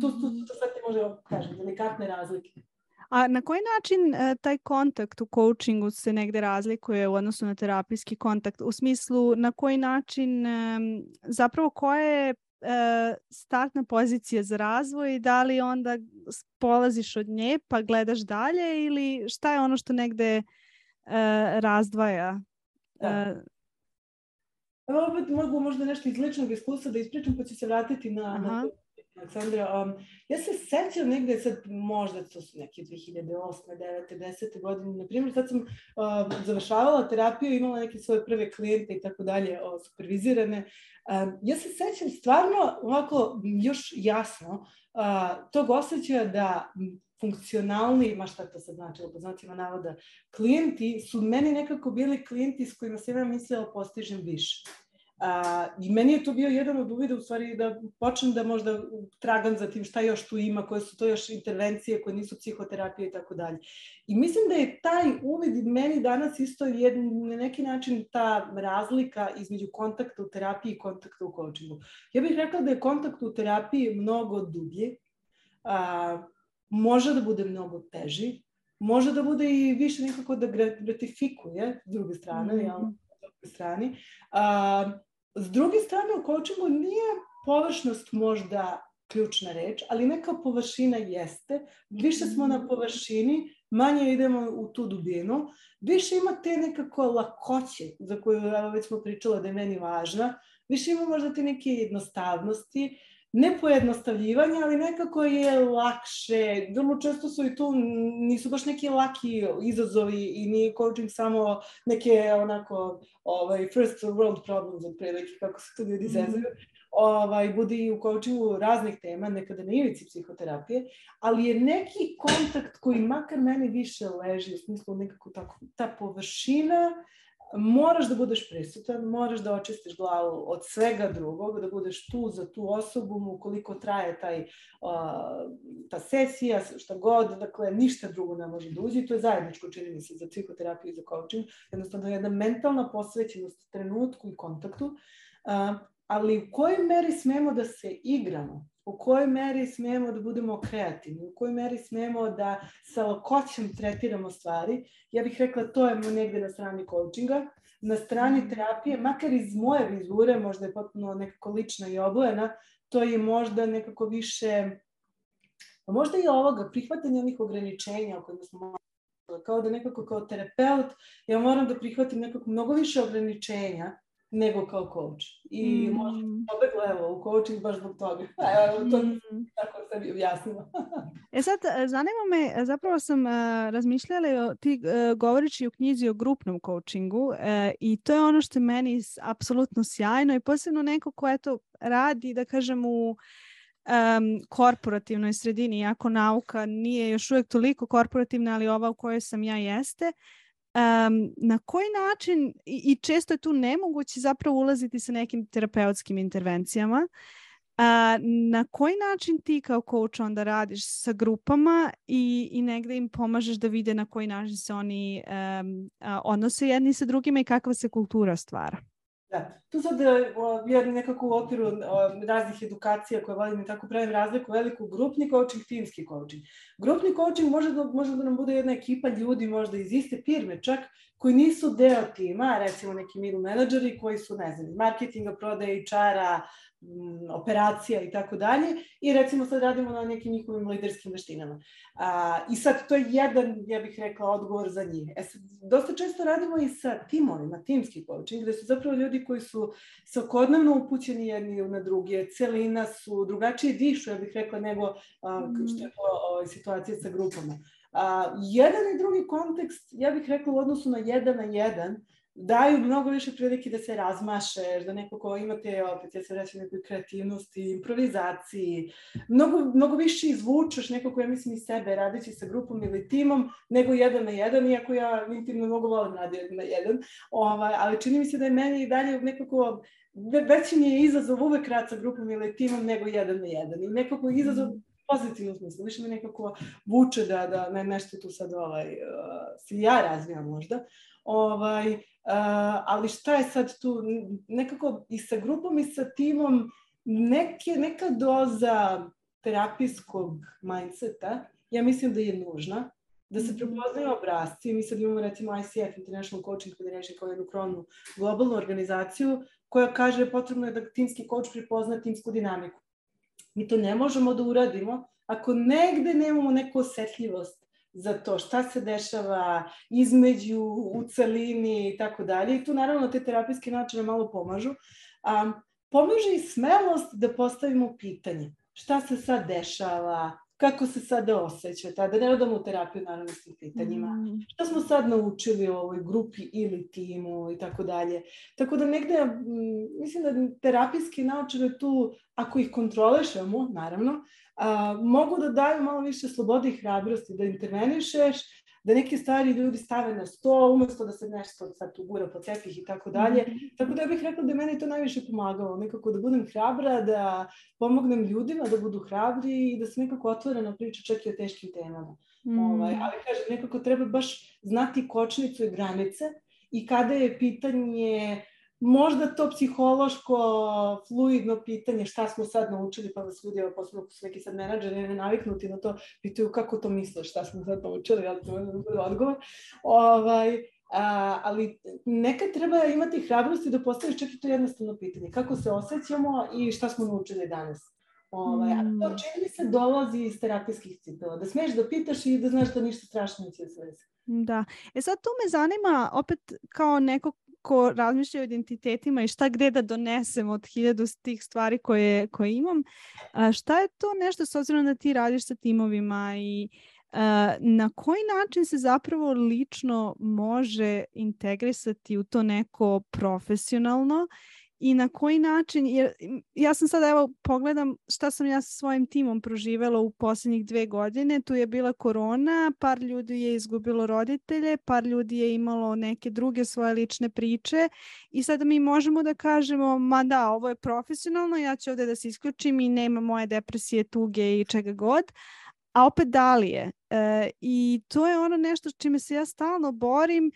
To, to, to sad ti može da kažem, delikatne razlike. A na koji način e, taj kontakt u coachingu se negde razlikuje u odnosu na terapijski kontakt? U smislu na koji način, e, zapravo koja je e, startna pozicija za razvoj i da li onda polaziš od nje pa gledaš dalje ili šta je ono što negde razdvaja. Da. E, Evo opet mogu možda nešto iz ličnog iskustva da ispričam, pa ću se vratiti na, Aha. na Aleksandra. Um, ja se sećam negde sad, možda to su neke 2008. 9. 10. godine, na primjer, sad sam uh, završavala terapiju, imala neke svoje prve klijente i tako dalje, supervizirane. Um, ja se sećam stvarno ovako još jasno uh, tog osjećaja da funkcionalni, ma šta to sad znači, po znacima navoda, klijenti su meni nekako bili klijenti s kojima sam ja mislila postižem više. A, I meni je to bio jedan od uvida u stvari da počnem da možda tragam za tim šta još tu ima, koje su to još intervencije koje nisu psihoterapije i tako dalje. I mislim da je taj uvid meni danas isto jedan, na neki način ta razlika između kontakta u terapiji i kontakta u coachingu. Ja bih rekla da je kontakt u terapiji mnogo dublji, a, može da bude mnogo teži, može da bude i više nekako da gratifikuje s druge strane, mm -hmm. jel, s druge strane. A, s druge strane, u coachingu nije površnost možda ključna reč, ali neka površina jeste. Više smo na površini, manje idemo u tu dubinu, više ima te nekako lakoće za koju evo, već smo pričala da je meni važna, više ima možda te neke jednostavnosti, ne pojednostavljivanje, ali nekako je lakše. Vrlo često su i tu, nisu baš neki laki izazovi i nije coaching samo neke onako ovaj, first world problems od prilike, kako se tu ljudi zezuju. Mm ovaj, budi u coachingu raznih tema, nekada na ivici psihoterapije, ali je neki kontakt koji makar meni više leži, u smislu nekako tako, ta površina, moraš da budeš prisutan, moraš da očistiš glavu od svega drugog, da budeš tu za tu osobu, ukoliko traje taj, uh, ta sesija, šta god, dakle, ništa drugo ne može da uđe to je zajedničko, čini mi se, za psihoterapiju i za coaching, jednostavno jedna mentalna posvećenost trenutku i kontaktu, uh, ali u kojoj meri smemo da se igramo, u kojoj meri smemo da budemo kreativni, u kojoj meri smemo da sa lakoćem tretiramo stvari, ja bih rekla to je negde na strani coachinga, na strani mhm. terapije, makar iz moje vizure, možda je potpuno nekako lična i obojena, to je možda nekako više, pa možda i ovoga, prihvatanje onih ograničenja o kojima smo kao da nekako kao terapeut, ja moram da prihvatim nekako mnogo više ograničenja nego kao coach. I mm. možda pobegla evo u coaching baš zbog toga. Evo, to mm. tako bi objasnila. e sad, e, zanima me, e, zapravo sam uh, razmišljala o ti uh, govorići u knjizi o grupnom coachingu uh, i to je ono što je meni apsolutno sjajno i posebno neko ko eto radi, da kažem, u um, korporativnoj sredini, iako nauka nije još uvijek toliko korporativna, ali ova u kojoj sam ja jeste, um, na koji način, i, i često je tu nemoguće zapravo ulaziti sa nekim terapeutskim intervencijama, a, na koji način ti kao coach onda radiš sa grupama i, i negde im pomažeš da vide na koji način se oni um, a, odnose jedni sa drugima i kakva se kultura stvara? Da, tu sad ja nekako u okviru raznih edukacija koje vodim i tako pravim razliku veliku grupni coaching, timski coaching. Grupni coaching može da, može da nam bude jedna ekipa ljudi možda iz iste firme čak koji nisu deo tima, recimo neki middle menadžeri koji su, ne znam, marketinga, prodaje, HR-a, operacija i tako dalje i recimo sad radimo na nekim njihovim liderskim veštinama. A, I sad to je jedan, ja bih rekla, odgovor za njih. E sad, dosta često radimo i sa timovima, timski coaching, gde su zapravo ljudi koji su svakodnevno upućeni jedni na druge, celina su, drugačije dišu, ja bih rekla, nego a, što je to o, situacija sa grupama. A, jedan i drugi kontekst, ja bih rekla u odnosu na jedan na jedan, daju mnogo više prilike da se razmašeš, da nekako imate, opet ja se reći, nekoj kreativnosti, improvizaciji, mnogo, mnogo više izvučeš nekako, ja mislim, iz sebe radeći sa grupom ili timom, nego jedan na jedan, iako ja intimno mnogo volim raditi na jedan, ovaj, ali čini mi se da je meni i dalje nekako veći mi je izazov uvek rad sa grupom ili timom nego jedan na jedan. I nekako izazov mm pozitivno smislu, više me nekako vuče da, da ne, nešto tu sad ovaj, uh, se ja razvijam možda. Ovaj, uh, ali šta je sad tu, nekako i sa grupom i sa timom neke, neka doza terapijskog mindseta, ja mislim da je nužna, da se mhm. prepoznaju obrazci. Mi sad imamo recimo ICF, International Coaching Federation, kao jednu krovnu globalnu organizaciju koja kaže potrebno je da timski coach prepozna timsku dinamiku. Mi to ne možemo da uradimo ako negde nemamo neku osetljivost za to šta se dešava između, u celini i tako dalje. I tu naravno te terapijske načine malo pomažu. Um, pomaže i smelost da postavimo pitanje. Šta se sad dešava? Kako se sada osjećate? Da ne odamo u terapiju naravno s tim pitanjima. Mm. Šta smo sad naučili u ovoj grupi ili timu i tako dalje. Tako da negde, mislim da terapijski načine tu, ako ih kontrolešemo, naravno, a, mogu da daju malo više slobode i hrabrosti, da intervenišeš, da neke stvari ljudi stave na sto, umesto da se nešto sad tu gura po tepih i tako dalje. Mhm. Tako da ja bih rekla da meni to najviše pomagalo, nekako da budem hrabra, da pomognem ljudima da budu hrabri i da se nekako otvoreno priča čak i o teškim temama. Mm. Ovaj, ali kažem, nekako treba baš znati kočnicu i granice i kada je pitanje možda to psihološko, fluidno pitanje šta smo sad naučili, pa vas ljudi, posebno su neki sad menadžeri ne naviknuti na to, pitaju kako to misliš, šta smo sad naučili, ali to je odgovor. Ovaj, a, ali nekad treba imati hrabrosti da postaviš čak i to jednostavno pitanje. Kako se osjećamo i šta smo naučili danas? Ovaj, a to mm. čini mi se dolazi iz terapijskih cipela. Da smeš da pitaš i da znaš da ništa strašno neće se desiti. Da. E sad tu me zanima opet kao neko ko razmišlja o identitetima i šta gde da donesem od hiljadu tih stvari koje, koje imam. A, šta je to nešto s obzirom da ti radiš sa timovima i a, na koji način se zapravo lično može integrisati u to neko profesionalno i na koji način, jer ja sam sad evo pogledam šta sam ja sa svojim timom proživela u posljednjih dve godine, tu je bila korona, par ljudi je izgubilo roditelje, par ljudi je imalo neke druge svoje lične priče i sada mi možemo da kažemo, ma da, ovo je profesionalno, ja ću ovde da se isključim i nema moje depresije, tuge i čega god, a opet da li je? E, I to je ono nešto čime se ja stalno borim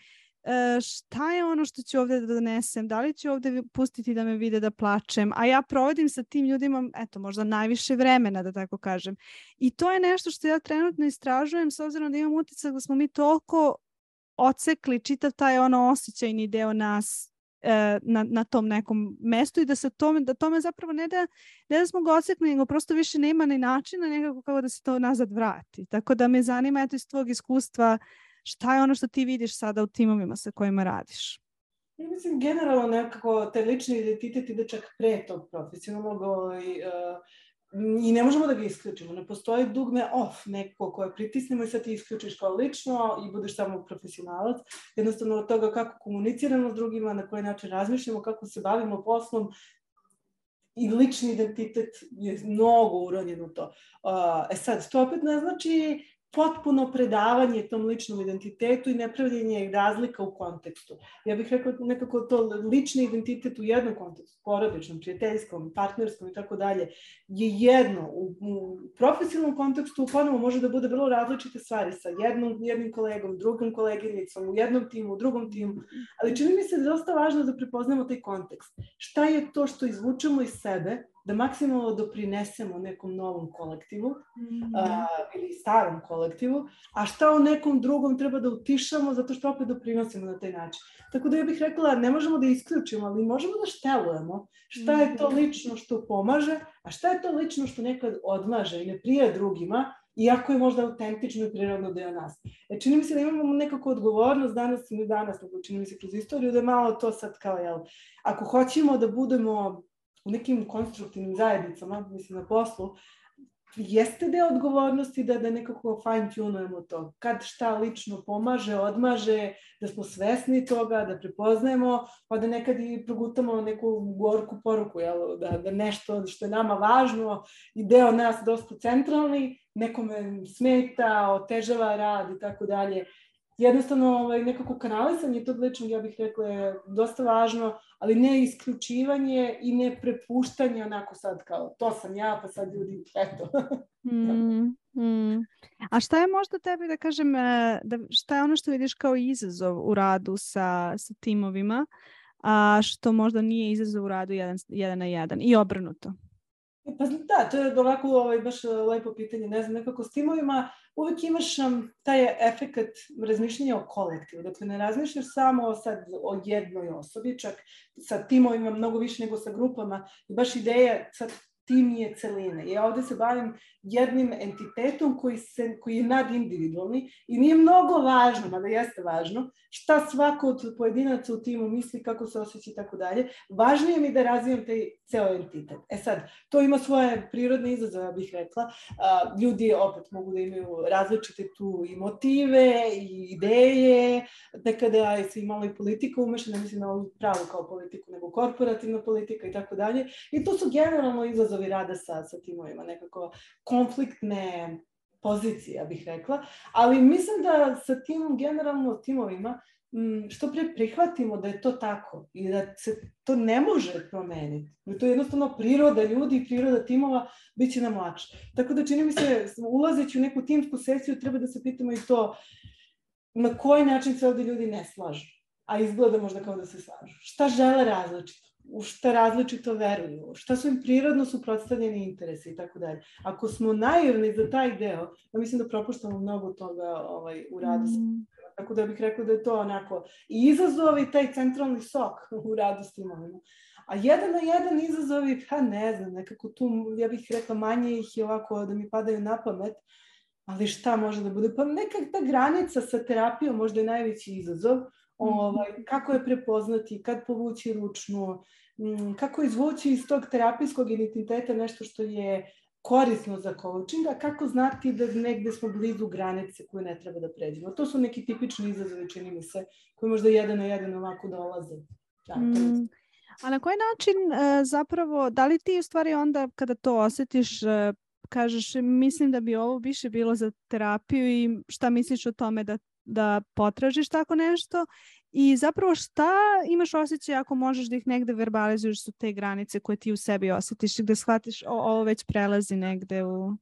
šta je ono što ću ovde da donesem, da li ću ovde pustiti da me vide da plačem, a ja provodim sa tim ljudima, eto, možda najviše vremena, da tako kažem. I to je nešto što ja trenutno istražujem, s obzirom da imam utisak da smo mi toliko ocekli čitav taj ono osjećajni deo nas e, na, na tom nekom mestu i da se tome, da tome zapravo ne da, ne da smo ga ocekli, nego prosto više nema ni načina nekako kako da se to nazad vrati. Tako da me zanima, eto, iz tvog iskustva, uh, Šta je ono što ti vidiš sada u timovima sa kojima radiš? Ja mislim, generalno nekako taj lični identitet ide čak pre tog profesionalnog i, uh, i ne možemo da ga isključimo. Ne postoji dugme off neko koje pritisnemo i sad ti isključiš kao lično i budeš samo profesionalac. Jednostavno od toga kako komuniciramo s drugima, na koji način razmišljamo, kako se bavimo poslom, i lični identitet je mnogo uronjen u to. Uh, e sad, to opet ne znači potpuno predavanje tom ličnom identitetu i nepravljenje razlika u kontekstu. Ja bih rekla nekako to lični identitet u jednom kontekstu, porodičnom, prijateljskom, partnerskom i tako dalje, je jedno. U, u profesionalnom kontekstu ponovo može da bude vrlo različite stvari sa jednom, jednim kolegom, drugom koleginicom, u jednom timu, u drugom timu, ali čini mi se da je dosta važno da prepoznamo taj kontekst. Šta je to što izvučemo iz sebe da maksimalno doprinesemo nekom novom kolektivu mm a, ili starom kolektivu, a šta o nekom drugom treba da utišamo zato što opet doprinosimo na taj način. Tako da ja bih rekla, ne možemo da isključimo, ali možemo da štelujemo šta je to mhm. lično što pomaže, a šta je to lično što nekad odmaže i ne prija drugima, iako je možda autentično i prirodno deo nas. E, čini mi se da imamo nekako odgovornost danas i ne danas, nego čini mi se kroz istoriju da je malo to sad kao, jel, ako hoćemo da budemo u nekim konstruktivnim zajednicama, mislim na poslu, jeste deo odgovornosti da, da nekako fine tunujemo to. Kad šta lično pomaže, odmaže, da smo svesni toga, da prepoznajemo, pa da nekad i progutamo neku gorku poruku, jel? Da, da nešto što je nama važno i deo nas dosta centralni, nekome smeta, otežava rad i tako dalje jednostavno ovaj, nekako kanalisanje tog ličnog, ja bih rekla, je dosta važno, ali ne isključivanje i ne prepuštanje onako sad kao to sam ja, pa sad ljudi, eto. mm, mm. A šta je možda tebi da kažem, e, da, šta je ono što vidiš kao izazov u radu sa, sa timovima, a što možda nije izazov u radu jedan, jedan na jedan i obrnuto? E, pa da, to je ovako ovaj, baš lepo pitanje, ne znam, nekako s timovima uvek imaš um, taj efekt razmišljanja o kolektivu. Dakle, ne razmišljaš samo sad o jednoj osobi, čak sa timovima mnogo više nego sa grupama. Baš ideja sad tim je celine. Ja ovde se bavim jednim entitetom koji, se, koji je nadindividualni i nije mnogo važno, mada jeste važno, šta svako od pojedinaca u timu misli, kako se osjeća i tako dalje. Važnije mi da razvijem taj ceo entitet. E sad, to ima svoje prirodne izazove, ja bih rekla. Ljudi opet mogu da imaju različite tu i motive i ideje. Nekada se imala i politika umešana, mislim na ovu pravu kao politiku, nego korporativna politika i tako dalje. I to su generalno izazovi rada sa, sa timovima, nekako konfliktne pozicije, ja bih rekla. Ali mislim da sa timom, generalno timovima, što pre prihvatimo da je to tako i da se to ne može promeniti. To je jednostavno priroda ljudi i priroda timova bit će nam lakše. Tako da čini mi se, ulazeći u neku timsku sesiju, treba da se pitamo i to na koji način se ovde ljudi ne slažu, a izgleda možda kao da se slažu. Šta žele različito? U šta različito veruju, šta su im prirodno suprotstavljeni interesi i tako dalje. Ako smo naivni za taj deo, ja mislim da propuštamo mnogo toga ovaj, u radu mm. Tako da bih rekao da je to onako i izazov i taj centralni sok u radu s timovima. A jedan na jedan izazovi, pa ne znam, nekako tu, ja bih rekla, manje ih je ovako da mi padaju na pamet, ali šta može da bude? Pa neka ta granica sa terapijom možda je najveći izazov, ovaj, mhm. kako je prepoznati, kad povući ručnu, kako izvući iz tog terapijskog identiteta nešto što je korisno za coaching, a kako znati da negde smo blizu granice koje ne treba da pređemo. To su neki tipični izazovi, čini mi se, koji možda jedan na jedan ovako dolaze. Da, mm. A na koji način uh, zapravo, da li ti u stvari onda kada to osetiš, uh, kažeš mislim da bi ovo više bilo za terapiju i šta misliš o tome da, da potražiš tako nešto i zapravo šta imaš osjećaj ako možeš da ih negde verbalizuješ su te granice koje ti u sebi osjetiš i gde shvatiš o, ovo već prelazi negde u...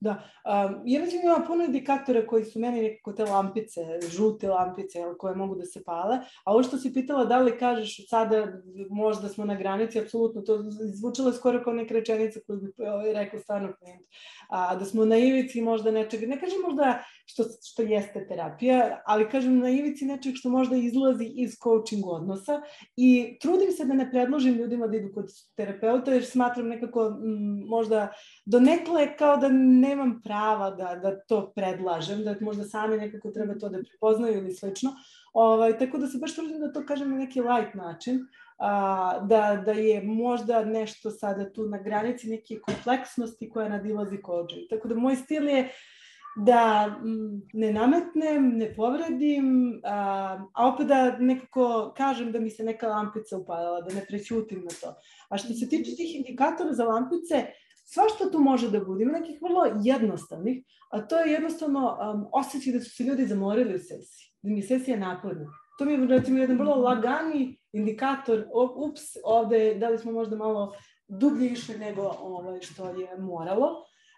Da, um, ja mislim ima puno indikatora koji su meni nekako te lampice, žute lampice koje mogu da se pale, a ovo što si pitala da li kažeš sada možda smo na granici, apsolutno to zvučalo skoro kao neka rečenica koju bi ovaj, rekao stvarno klijent, a, da smo na ivici možda nečega, ne kažem možda što, što jeste terapija, ali kažem na ivici nečeg što možda izlazi iz coaching odnosa i trudim se da ne predložim ljudima da idu kod terapeuta jer smatram nekako m, možda donekle kao da nemam prava da, da to predlažem, da možda sami nekako treba to da prepoznaju ili slično. Ovaj, tako da se baš trudim da to kažem na neki light način, a, da, da je možda nešto sada tu na granici neke kompleksnosti koja nadilazi coaching. Tako da moj stil je da ne nametnem, ne povredim, a, a opet da nekako kažem da mi se neka lampica upalila, da ne prećutim na to. A što se tiče tih indikatora za lampice, svašta tu može da bude. Ima nekih vrlo jednostavnih, a to je jednostavno um, osjećaj da su se ljudi zamorili u sesiji, da mi je sesija naporna. To mi je recimo jedan vrlo lagani indikator, ups, ovde da li smo možda malo dublje išli nego ovaj, što je moralo.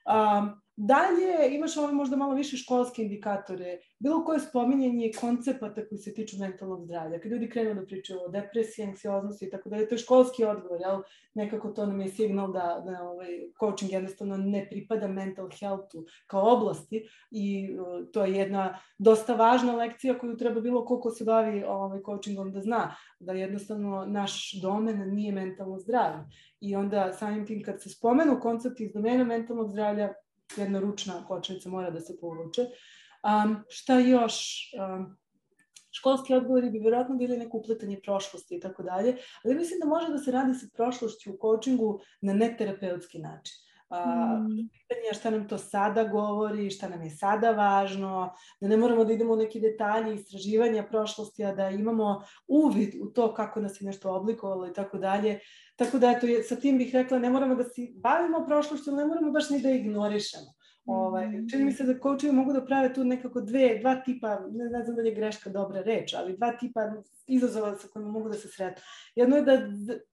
Um, Dalje imaš ove možda malo više školske indikatore, bilo koje spominjanje koncepata koji se tiču mentalnog zdravlja. Kad ljudi krenu da pričaju o depresiji, anksioznosti i tako dalje, to je školski odgovor, jel? Nekako to nam je signal da, da ovaj, coaching jednostavno ne pripada mental healthu kao oblasti i uh, to je jedna dosta važna lekcija koju treba bilo koliko se bavi ovaj, coachingom da zna, da jednostavno naš domen nije mentalno zdravlje. I onda samim tim kad se spomenu koncepti iz domena mentalnog zdravlja, jedna ručna kočnica mora da se povuče. Um, šta još? Um, školski odgovori bi vjerojatno bili neko upletanje prošlosti i tako dalje, ali mislim da može da se radi sa prošlošću u coachingu na neterapeutski način. A, mm. pitanje je šta nam to sada govori, šta nam je sada važno, da ne moramo da idemo u neki detalji istraživanja prošlosti, a da imamo uvid u to kako nas je nešto oblikovalo i tako dalje. Tako da, eto, sa tim bih rekla, ne moramo da se bavimo prošlošću, ne moramo baš ni da ignorišemo. Ovaj, mm. čini mi se da coachevi mogu da prave tu nekako dve, dva tipa, ne, ne znam da je greška dobra reč, ali dva tipa izazova sa kojima mogu da se sretnu. Jedno je da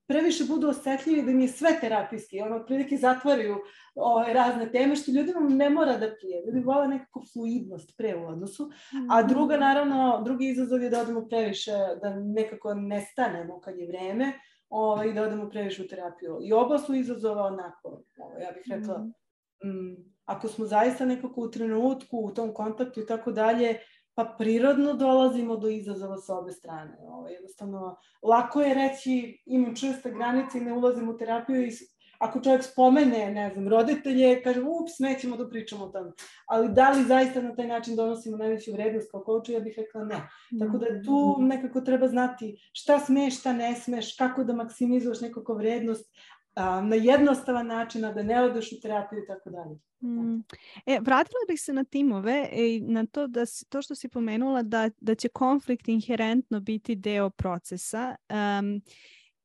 previše budu osetljivi da mi je sve terapijski, ono, prilike zatvaraju ovaj, razne teme, što ljudima ne mora da prije. Ljudi vole nekako fluidnost pre u odnosu, a mm. druga, naravno, drugi izazov je da odemo previše, da nekako nestanemo kad je vreme, ovaj, da odemo previše u terapiju. I oba su izazova onako, ovaj, ja bih rekla, mm, mm ako smo zaista nekako u trenutku, u tom kontaktu i tako dalje, pa prirodno dolazimo do izazova sa obe strane. Ovo, jednostavno, lako je reći imam čvrste granice i ne ulazim u terapiju i ako čovjek spomene, ne znam, roditelje, kaže, ups, nećemo da pričamo o tom. Ali da li zaista na taj način donosimo najveću vrednost kao kouču, ja bih rekla ne. Tako da tu mm. nekako treba znati šta smeš, šta ne smeš, kako da maksimizuješ nekako vrednost, a, na jednostavan način, da ne odeš u terapiju i tako dalje. Mm. E, vratila bih se na timove i na to da to što si pomenula da, da će konflikt inherentno biti deo procesa. Um,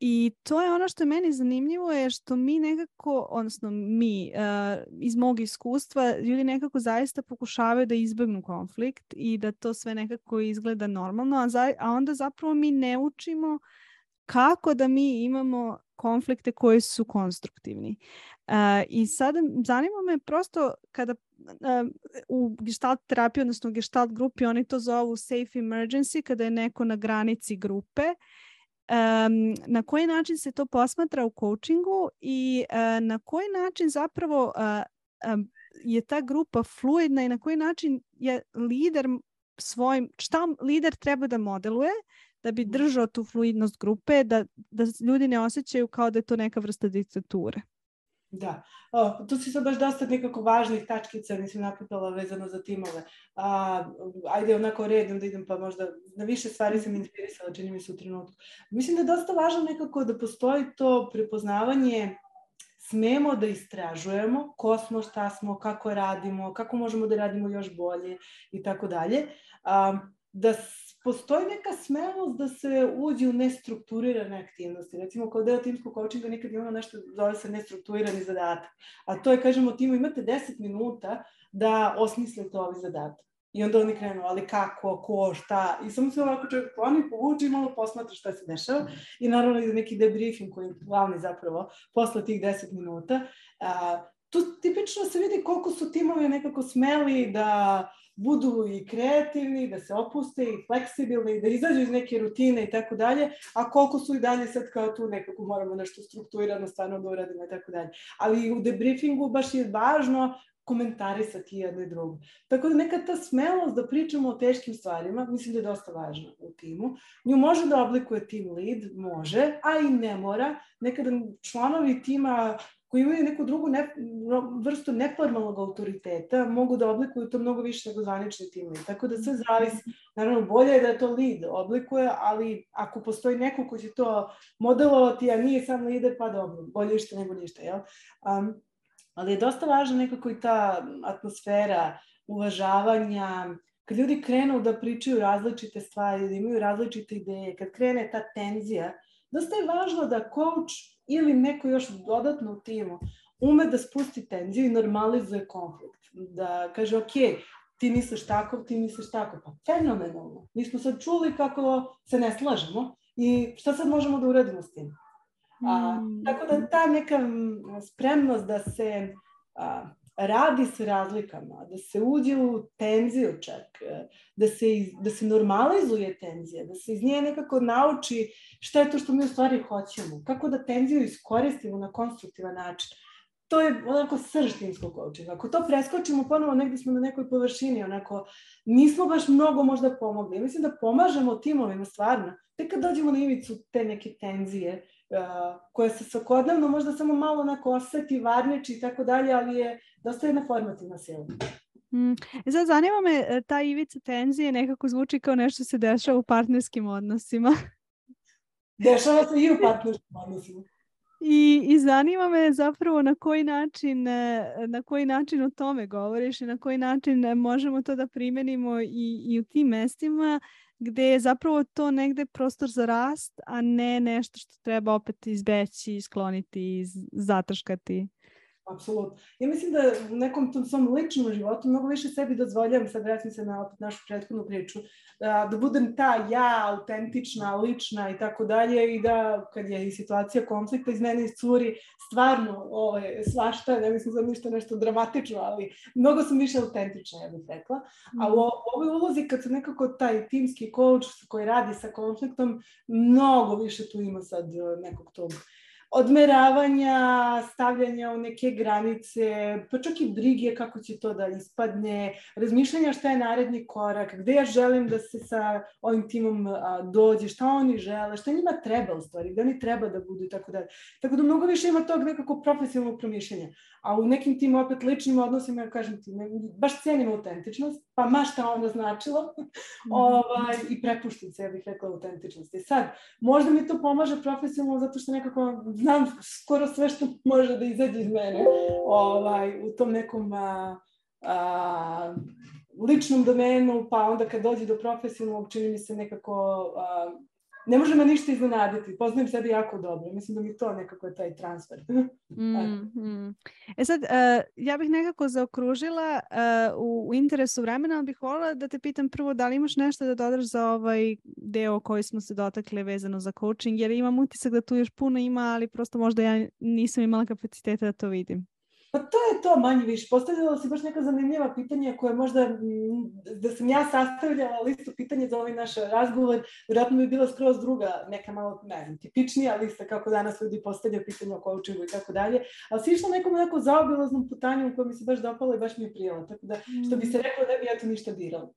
I to je ono što je meni zanimljivo je što mi nekako, odnosno mi uh, iz mog iskustva, ljudi nekako zaista pokušavaju da izbegnu konflikt i da to sve nekako izgleda normalno, a, za, a onda zapravo mi ne učimo kako da mi imamo konflikte koji su konstruktivni. Uh, I sada zanima me prosto kada uh, u gestalt terapiji, odnosno gestalt grupi, oni to zovu safe emergency, kada je neko na granici grupe, um, na koji način se to posmatra u coachingu i uh, na koji način zapravo uh, um, je ta grupa fluidna i na koji način je lider svojim, šta lider treba da modeluje da bi držao tu fluidnost grupe, da, da ljudi ne osjećaju kao da je to neka vrsta diktature. Da, o, tu si sad baš dosta nekako važnih tačkica, mislim, napitala vezano za timove. A, ajde onako redom da idem, pa možda na više stvari sam inspirisala, čini mi se u trenutku. Mislim da je dosta važno nekako da postoji to prepoznavanje smemo da istražujemo ko smo, šta smo, kako radimo, kako možemo da radimo još bolje i tako dalje. Da postoji neka smelost da se uđe u nestrukturirane aktivnosti. Recimo, kao deo timskog coachinga nikad imamo nešto zove se nestrukturirani zadatak. A to je, kažemo, timu imate 10 minuta da osmislite ovaj zadatak. I onda oni krenu, ali kako, ko, šta. I samo se ovako čovjek kloni, povuče i malo posmatra šta se dešava. I naravno ide neki debriefing koji je glavni zapravo posle tih 10 minuta. A, tu tipično se vidi koliko su timovi nekako smeli da budu i kreativni, da se opuste i fleksibilni, da izađu iz neke rutine i tako dalje, a koliko su i dalje sad kao tu nekako moramo nešto strukturirano stvarno da uradimo i tako dalje. Ali u debriefingu baš je važno komentarisati jedno i drugo. Tako da neka ta smelost da pričamo o teškim stvarima, mislim da je dosta važna u timu. Nju može da oblikuje team lead, može, a i ne mora. Nekada članovi tima koji imaju neku drugu ne, vrstu neformalnog autoriteta, mogu da oblikuju to mnogo više nego zvanični tim lead. Tako da sve zavisi. Naravno, bolje je da to lead oblikuje, ali ako postoji neko ko će to modelovati, a nije sam lider, pa dobro, bolje ništa nego ništa. Jel? Um, ali je dosta važna nekako i ta atmosfera uvažavanja, kad ljudi krenu da pričaju različite stvari, da imaju različite ideje, kad krene ta tenzija, dosta je važno da coach ili neko još dodatno u timu ume da spusti tenziju i normalizuje konflikt. Da kaže, ok, ti misliš tako, ti misliš tako. Pa fenomenalno. Mi smo sad čuli kako se ne slažemo i šta sad možemo da uradimo s tim? A, mm. Tako da ta neka spremnost da se a, radi sa razlikama, da se uđe u tenziju čak, e, da se, da se normalizuje tenzija, da se iz nje nekako nauči šta je to što mi u stvari hoćemo, kako da tenziju iskoristimo na konstruktivan način. To je onako srž timskog coachinga. Ako to preskočimo ponovo, negde smo na nekoj površini, onako, nismo baš mnogo možda pomogli. Mislim da pomažemo timovima stvarno, tek kad dođemo na ivicu te neke tenzije, koja se svakodnevno možda samo malo onako oseti, varniči i tako dalje, ali je dosta jedna formativna sila. Mm. E sad zanima me, e, ta ivica tenzije nekako zvuči kao nešto se dešava u partnerskim odnosima. Dešava se i u partnerskim odnosima. I, I zanima me zapravo na koji način e, na koji način o tome govoriš i na koji način možemo to da primenimo i, i u tim mestima gde je zapravo to negde prostor za rast, a ne nešto što treba opet izbeći, skloniti, zatrškati. Apsolutno. Ja mislim da u nekom tom svom ličnom životu mnogo više sebi dozvoljam, sad vraćam se na opet našu prethodnu priču, da, da budem ta ja, autentična, lična i tako dalje i da kad je i situacija konflikta iz mene iscuri stvarno ove, svašta, ne mislim za ništa nešto dramatično, ali mnogo sam više autentična, ja bih rekla. A u, u ovoj ulozi kad sam nekako taj timski coach koji radi sa konfliktom, mnogo više tu ima sad nekog tog odmeravanja, stavljanja u neke granice, pa čak i brige kako će to da ispadne, razmišljanja šta je naredni korak, gde ja želim da se sa ovim timom a, dođe, šta oni žele, šta njima treba u stvari, gde oni treba da budu i tako dalje. Tako da mnogo više ima tog nekako profesionalnog promišljanja. A u nekim tim opet ličnim odnosima, ja kažem ti, baš cenim autentičnost, pa ma šta onda značilo, mm. ovaj, i prepuštam se, ja bih rekla, autentičnosti. Sad, možda mi to pomaže profesionalno zato što nekako znam skoro sve što može da izađe iz mene ovaj, u tom nekom a, a, ličnom domenu, pa onda kad dođe do profesionalnog, čini mi se nekako a, ne može me ništa iznenaditi. Poznajem sebe jako dobro. Mislim da mi to nekako je taj transfer. mm, mm. E sad, uh, ja bih nekako zaokružila uh, u, u interesu vremena, ali bih volila da te pitam prvo da li imaš nešto da dodaš za ovaj deo koji smo se dotakli vezano za coaching, jer imam utisak da tu još puno ima, ali prosto možda ja nisam imala kapaciteta da to vidim. Pa to je to manje više. Postavljala si baš neka zanimljiva pitanja koje možda, da sam ja sastavljala listu pitanja za ovaj naš razgovor, vjerojatno bi bila skroz druga, neka malo, ne znam, tipičnija lista kako danas ljudi postavljaju pitanja o coachingu i tako dalje, ali si išla nekom nekom zaobilaznom putanju koja mi se baš dopala i baš mi je prijela. Tako da, što bi se rekao, ne bi ja to ništa dirala.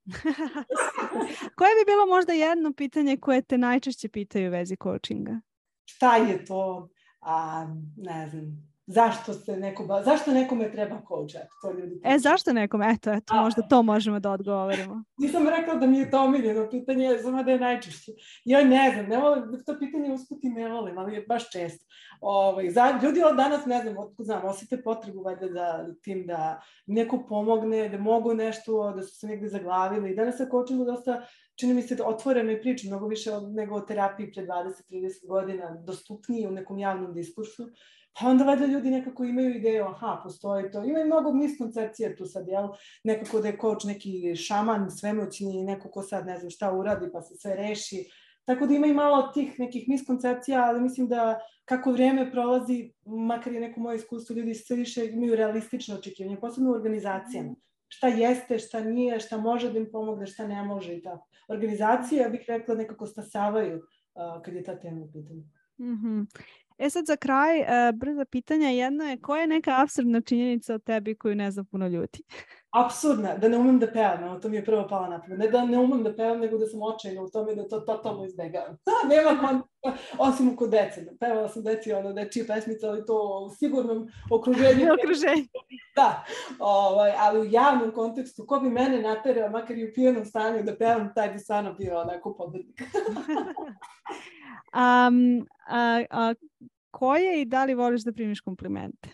koje bi bilo možda jedno pitanje koje te najčešće pitaju u vezi coachinga? Šta je to? A, ne znam, zašto se neko, zašto nekome treba coach? To ljudi e, zašto nekome? Eto, eto, A, možda to možemo da odgovorimo. Nisam rekla da mi je to omiljeno pitanje, samo da je najčešće. Ja ne znam, ne volim, to pitanje usputi ne volim, ali je baš često. Ovaj, za, ljudi od danas, ne znam, otkud znam, osjete potrebu valjda da tim da neko pomogne, da mogu nešto, da su se negde zaglavili. Danas sa coachingu dosta čini mi se da otvoreno i priča mnogo više nego o terapiji pre 20-30 godina, dostupniji u nekom javnom diskursu. Pa onda valjda ljudi nekako imaju ideju, aha, postoji to. Ima i mnogo miskoncepcija tu sad, jel? Nekako da je coach neki šaman svemoćni, neko ko sad ne znam šta uradi pa se sve reši. Tako da ima i malo tih nekih miskoncepcija, ali mislim da kako vreme prolazi, makar je neko moje iskustvo, ljudi sve više imaju realistično očekivanje, posebno u organizacijama. Šta jeste, šta nije, šta može da im pomogne, šta ne može i tako. Organizacije, ja bih rekla, nekako stasavaju uh, kad je ta tema u pitanju. Mm -hmm. E sad za kraj, uh, brza pitanja. Jedno je, koja je neka absurdna činjenica o tebi koju ne zna puno ljudi? Absurdna, da ne umem da pevam, to mi je prvo pala na pamet. Ne da ne umem da pevam, nego da sam očajna u tome da to totalno izbegavam. Da, nema konta, osim kod dece. Pevala sam deci ono dečije pesmice, ali to u sigurnom okruženju. okruženju. Da, ovaj, ali u javnom kontekstu, ko bi mene naterao, makar i u pijenom stanju da pevam, taj bi stvarno bio onako pobednik. um, a, a, koje i da li voliš da primiš komplimente?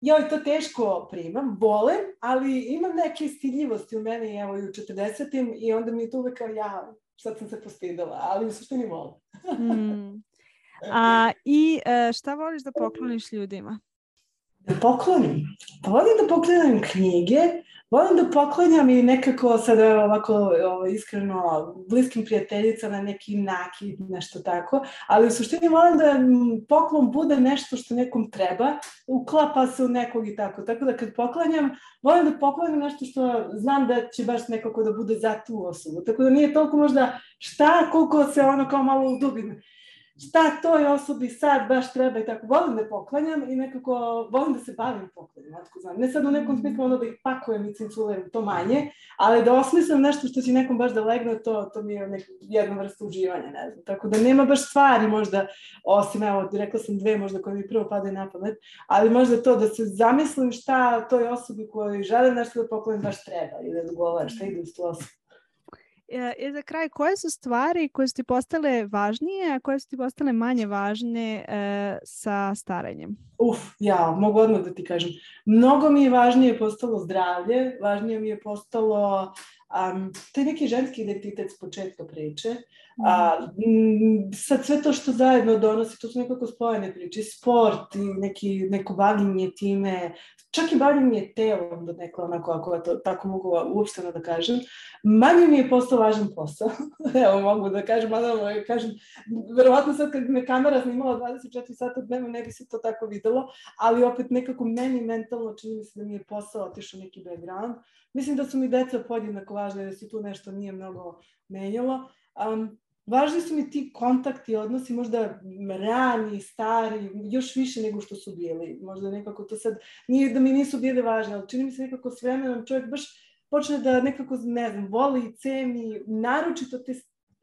Joj, to teško primam, volim, ali imam neke stidljivosti u meni, evo i u 40-im i onda mi je to uvek kao ja, sad sam se postidala, ali u suštini volim. mm. A, I e, šta voliš da pokloniš ljudima? Da poklonim? Pa volim da poklonim knjige, Volim da poklanjam i nekako sad ovako ovo, iskreno bliskim prijateljicama neki nakid, nešto tako, ali u suštini volim da poklon bude nešto što nekom treba, uklapa se u nekog i tako. Tako da kad poklanjam, volim da poklanjam nešto što znam da će baš nekako da bude za tu osobu. Tako da nije toliko možda šta, koliko se ono kao malo udubim šta toj osobi sad baš treba i tako. Volim da poklanjam i nekako volim da se bavim poklanjem, otko znam. Ne sad u nekom smislu ono da ih pakujem i cinculiram, to manje, ali da osmislim nešto što će nekom baš da legne, to, to mi je neka, jedna vrsta uživanja, ne znam. Tako da nema baš stvari možda, osim, evo, rekla sam dve možda koje mi prvo padaju na pamet, ali možda to da se zamislim šta toj osobi kojoj želim nešto da poklonim baš treba i da dogovara šta ide tu. E, I za kraj, koje su stvari koje su ti postale važnije, a koje su ti postale manje važne e, sa staranjem? Uf, ja, mogu odmah da ti kažem. Mnogo mi je važnije postalo zdravlje, važnije mi je postalo um, taj neki ženski identitet s početka priče. A, m, sad sve to što zajedno donosi, to su nekako spojene priče, sport i neki, neko bavljenje time, čak i bavljenje telom, da neko onako, ako to tako mogu uopšteno da kažem, manje mi je postao važan posao. Evo, mogu da kažem, mada da kažem, verovatno sad kad me kamera snimala 24 sata dnevno, ne bi se to tako videlo, ali opet nekako meni mentalno čini mi se da mi je posao otišao neki background. Mislim da su mi deca podjednako važne, da se tu nešto nije mnogo menjalo. Um, važni su mi ti kontakti, odnosi možda rani, stari, još više nego što su bili. Možda nekako to sad, nije da mi nisu bili važni, ali čini mi se nekako s vremenom čovjek baš počne da nekako, ne znam, voli i ceni, naročito te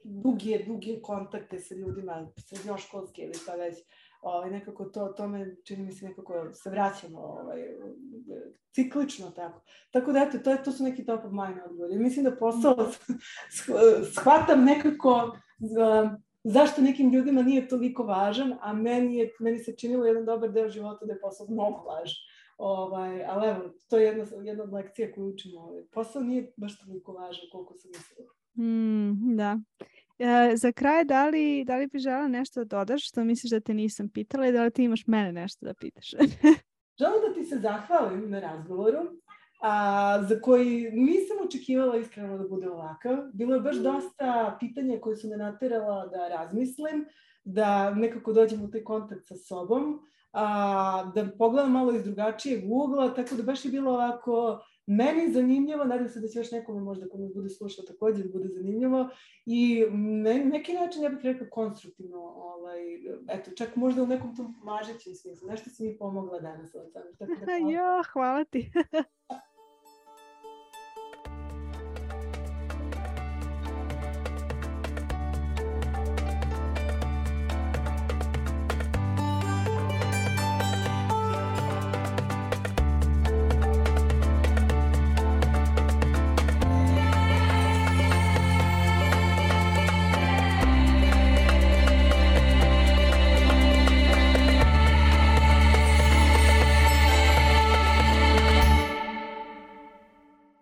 duge, duge kontakte sa ljudima, srednjoškolske ili šta već. Ovaj, nekako to, tome čini mi se nekako se vraćamo ovaj, ciklično tako. Tako da eto, to, to su neki top of mind odgovori. Mislim da posao shvatam nekako zašto nekim ljudima nije toliko važan, a meni, je, meni se činilo jedan dobar deo života da je posao mnogo važan. Ovaj, ali evo, to je jedna, jedna od lekcija koju učimo. Ovaj. Posao nije baš toliko važan koliko sam mislila. Mm, da. E, za kraj, da li, da li bi žela nešto da dodaš što misliš da te nisam pitala i da li ti imaš mene nešto da pitaš? Želim da ti se zahvalim na razgovoru a, za koji nisam očekivala iskreno da bude ovakav. Bilo je baš mm. dosta pitanja koje su me naterala da razmislim, da nekako dođem u taj kontakt sa sobom. a, da pogledam malo iz drugačijeg ugla, tako da baš je bilo ovako meni zanimljivo, nadam se da će još nekome možda ko nas bude slušao takođe bude zanimljivo i ne, neki način ja bih rekao konstruktivno, ovaj, eto, čak možda u nekom tom mažećem smislu, nešto si mi pomogla danas, Aleksandar. Tako da hvala. jo, hvala ti.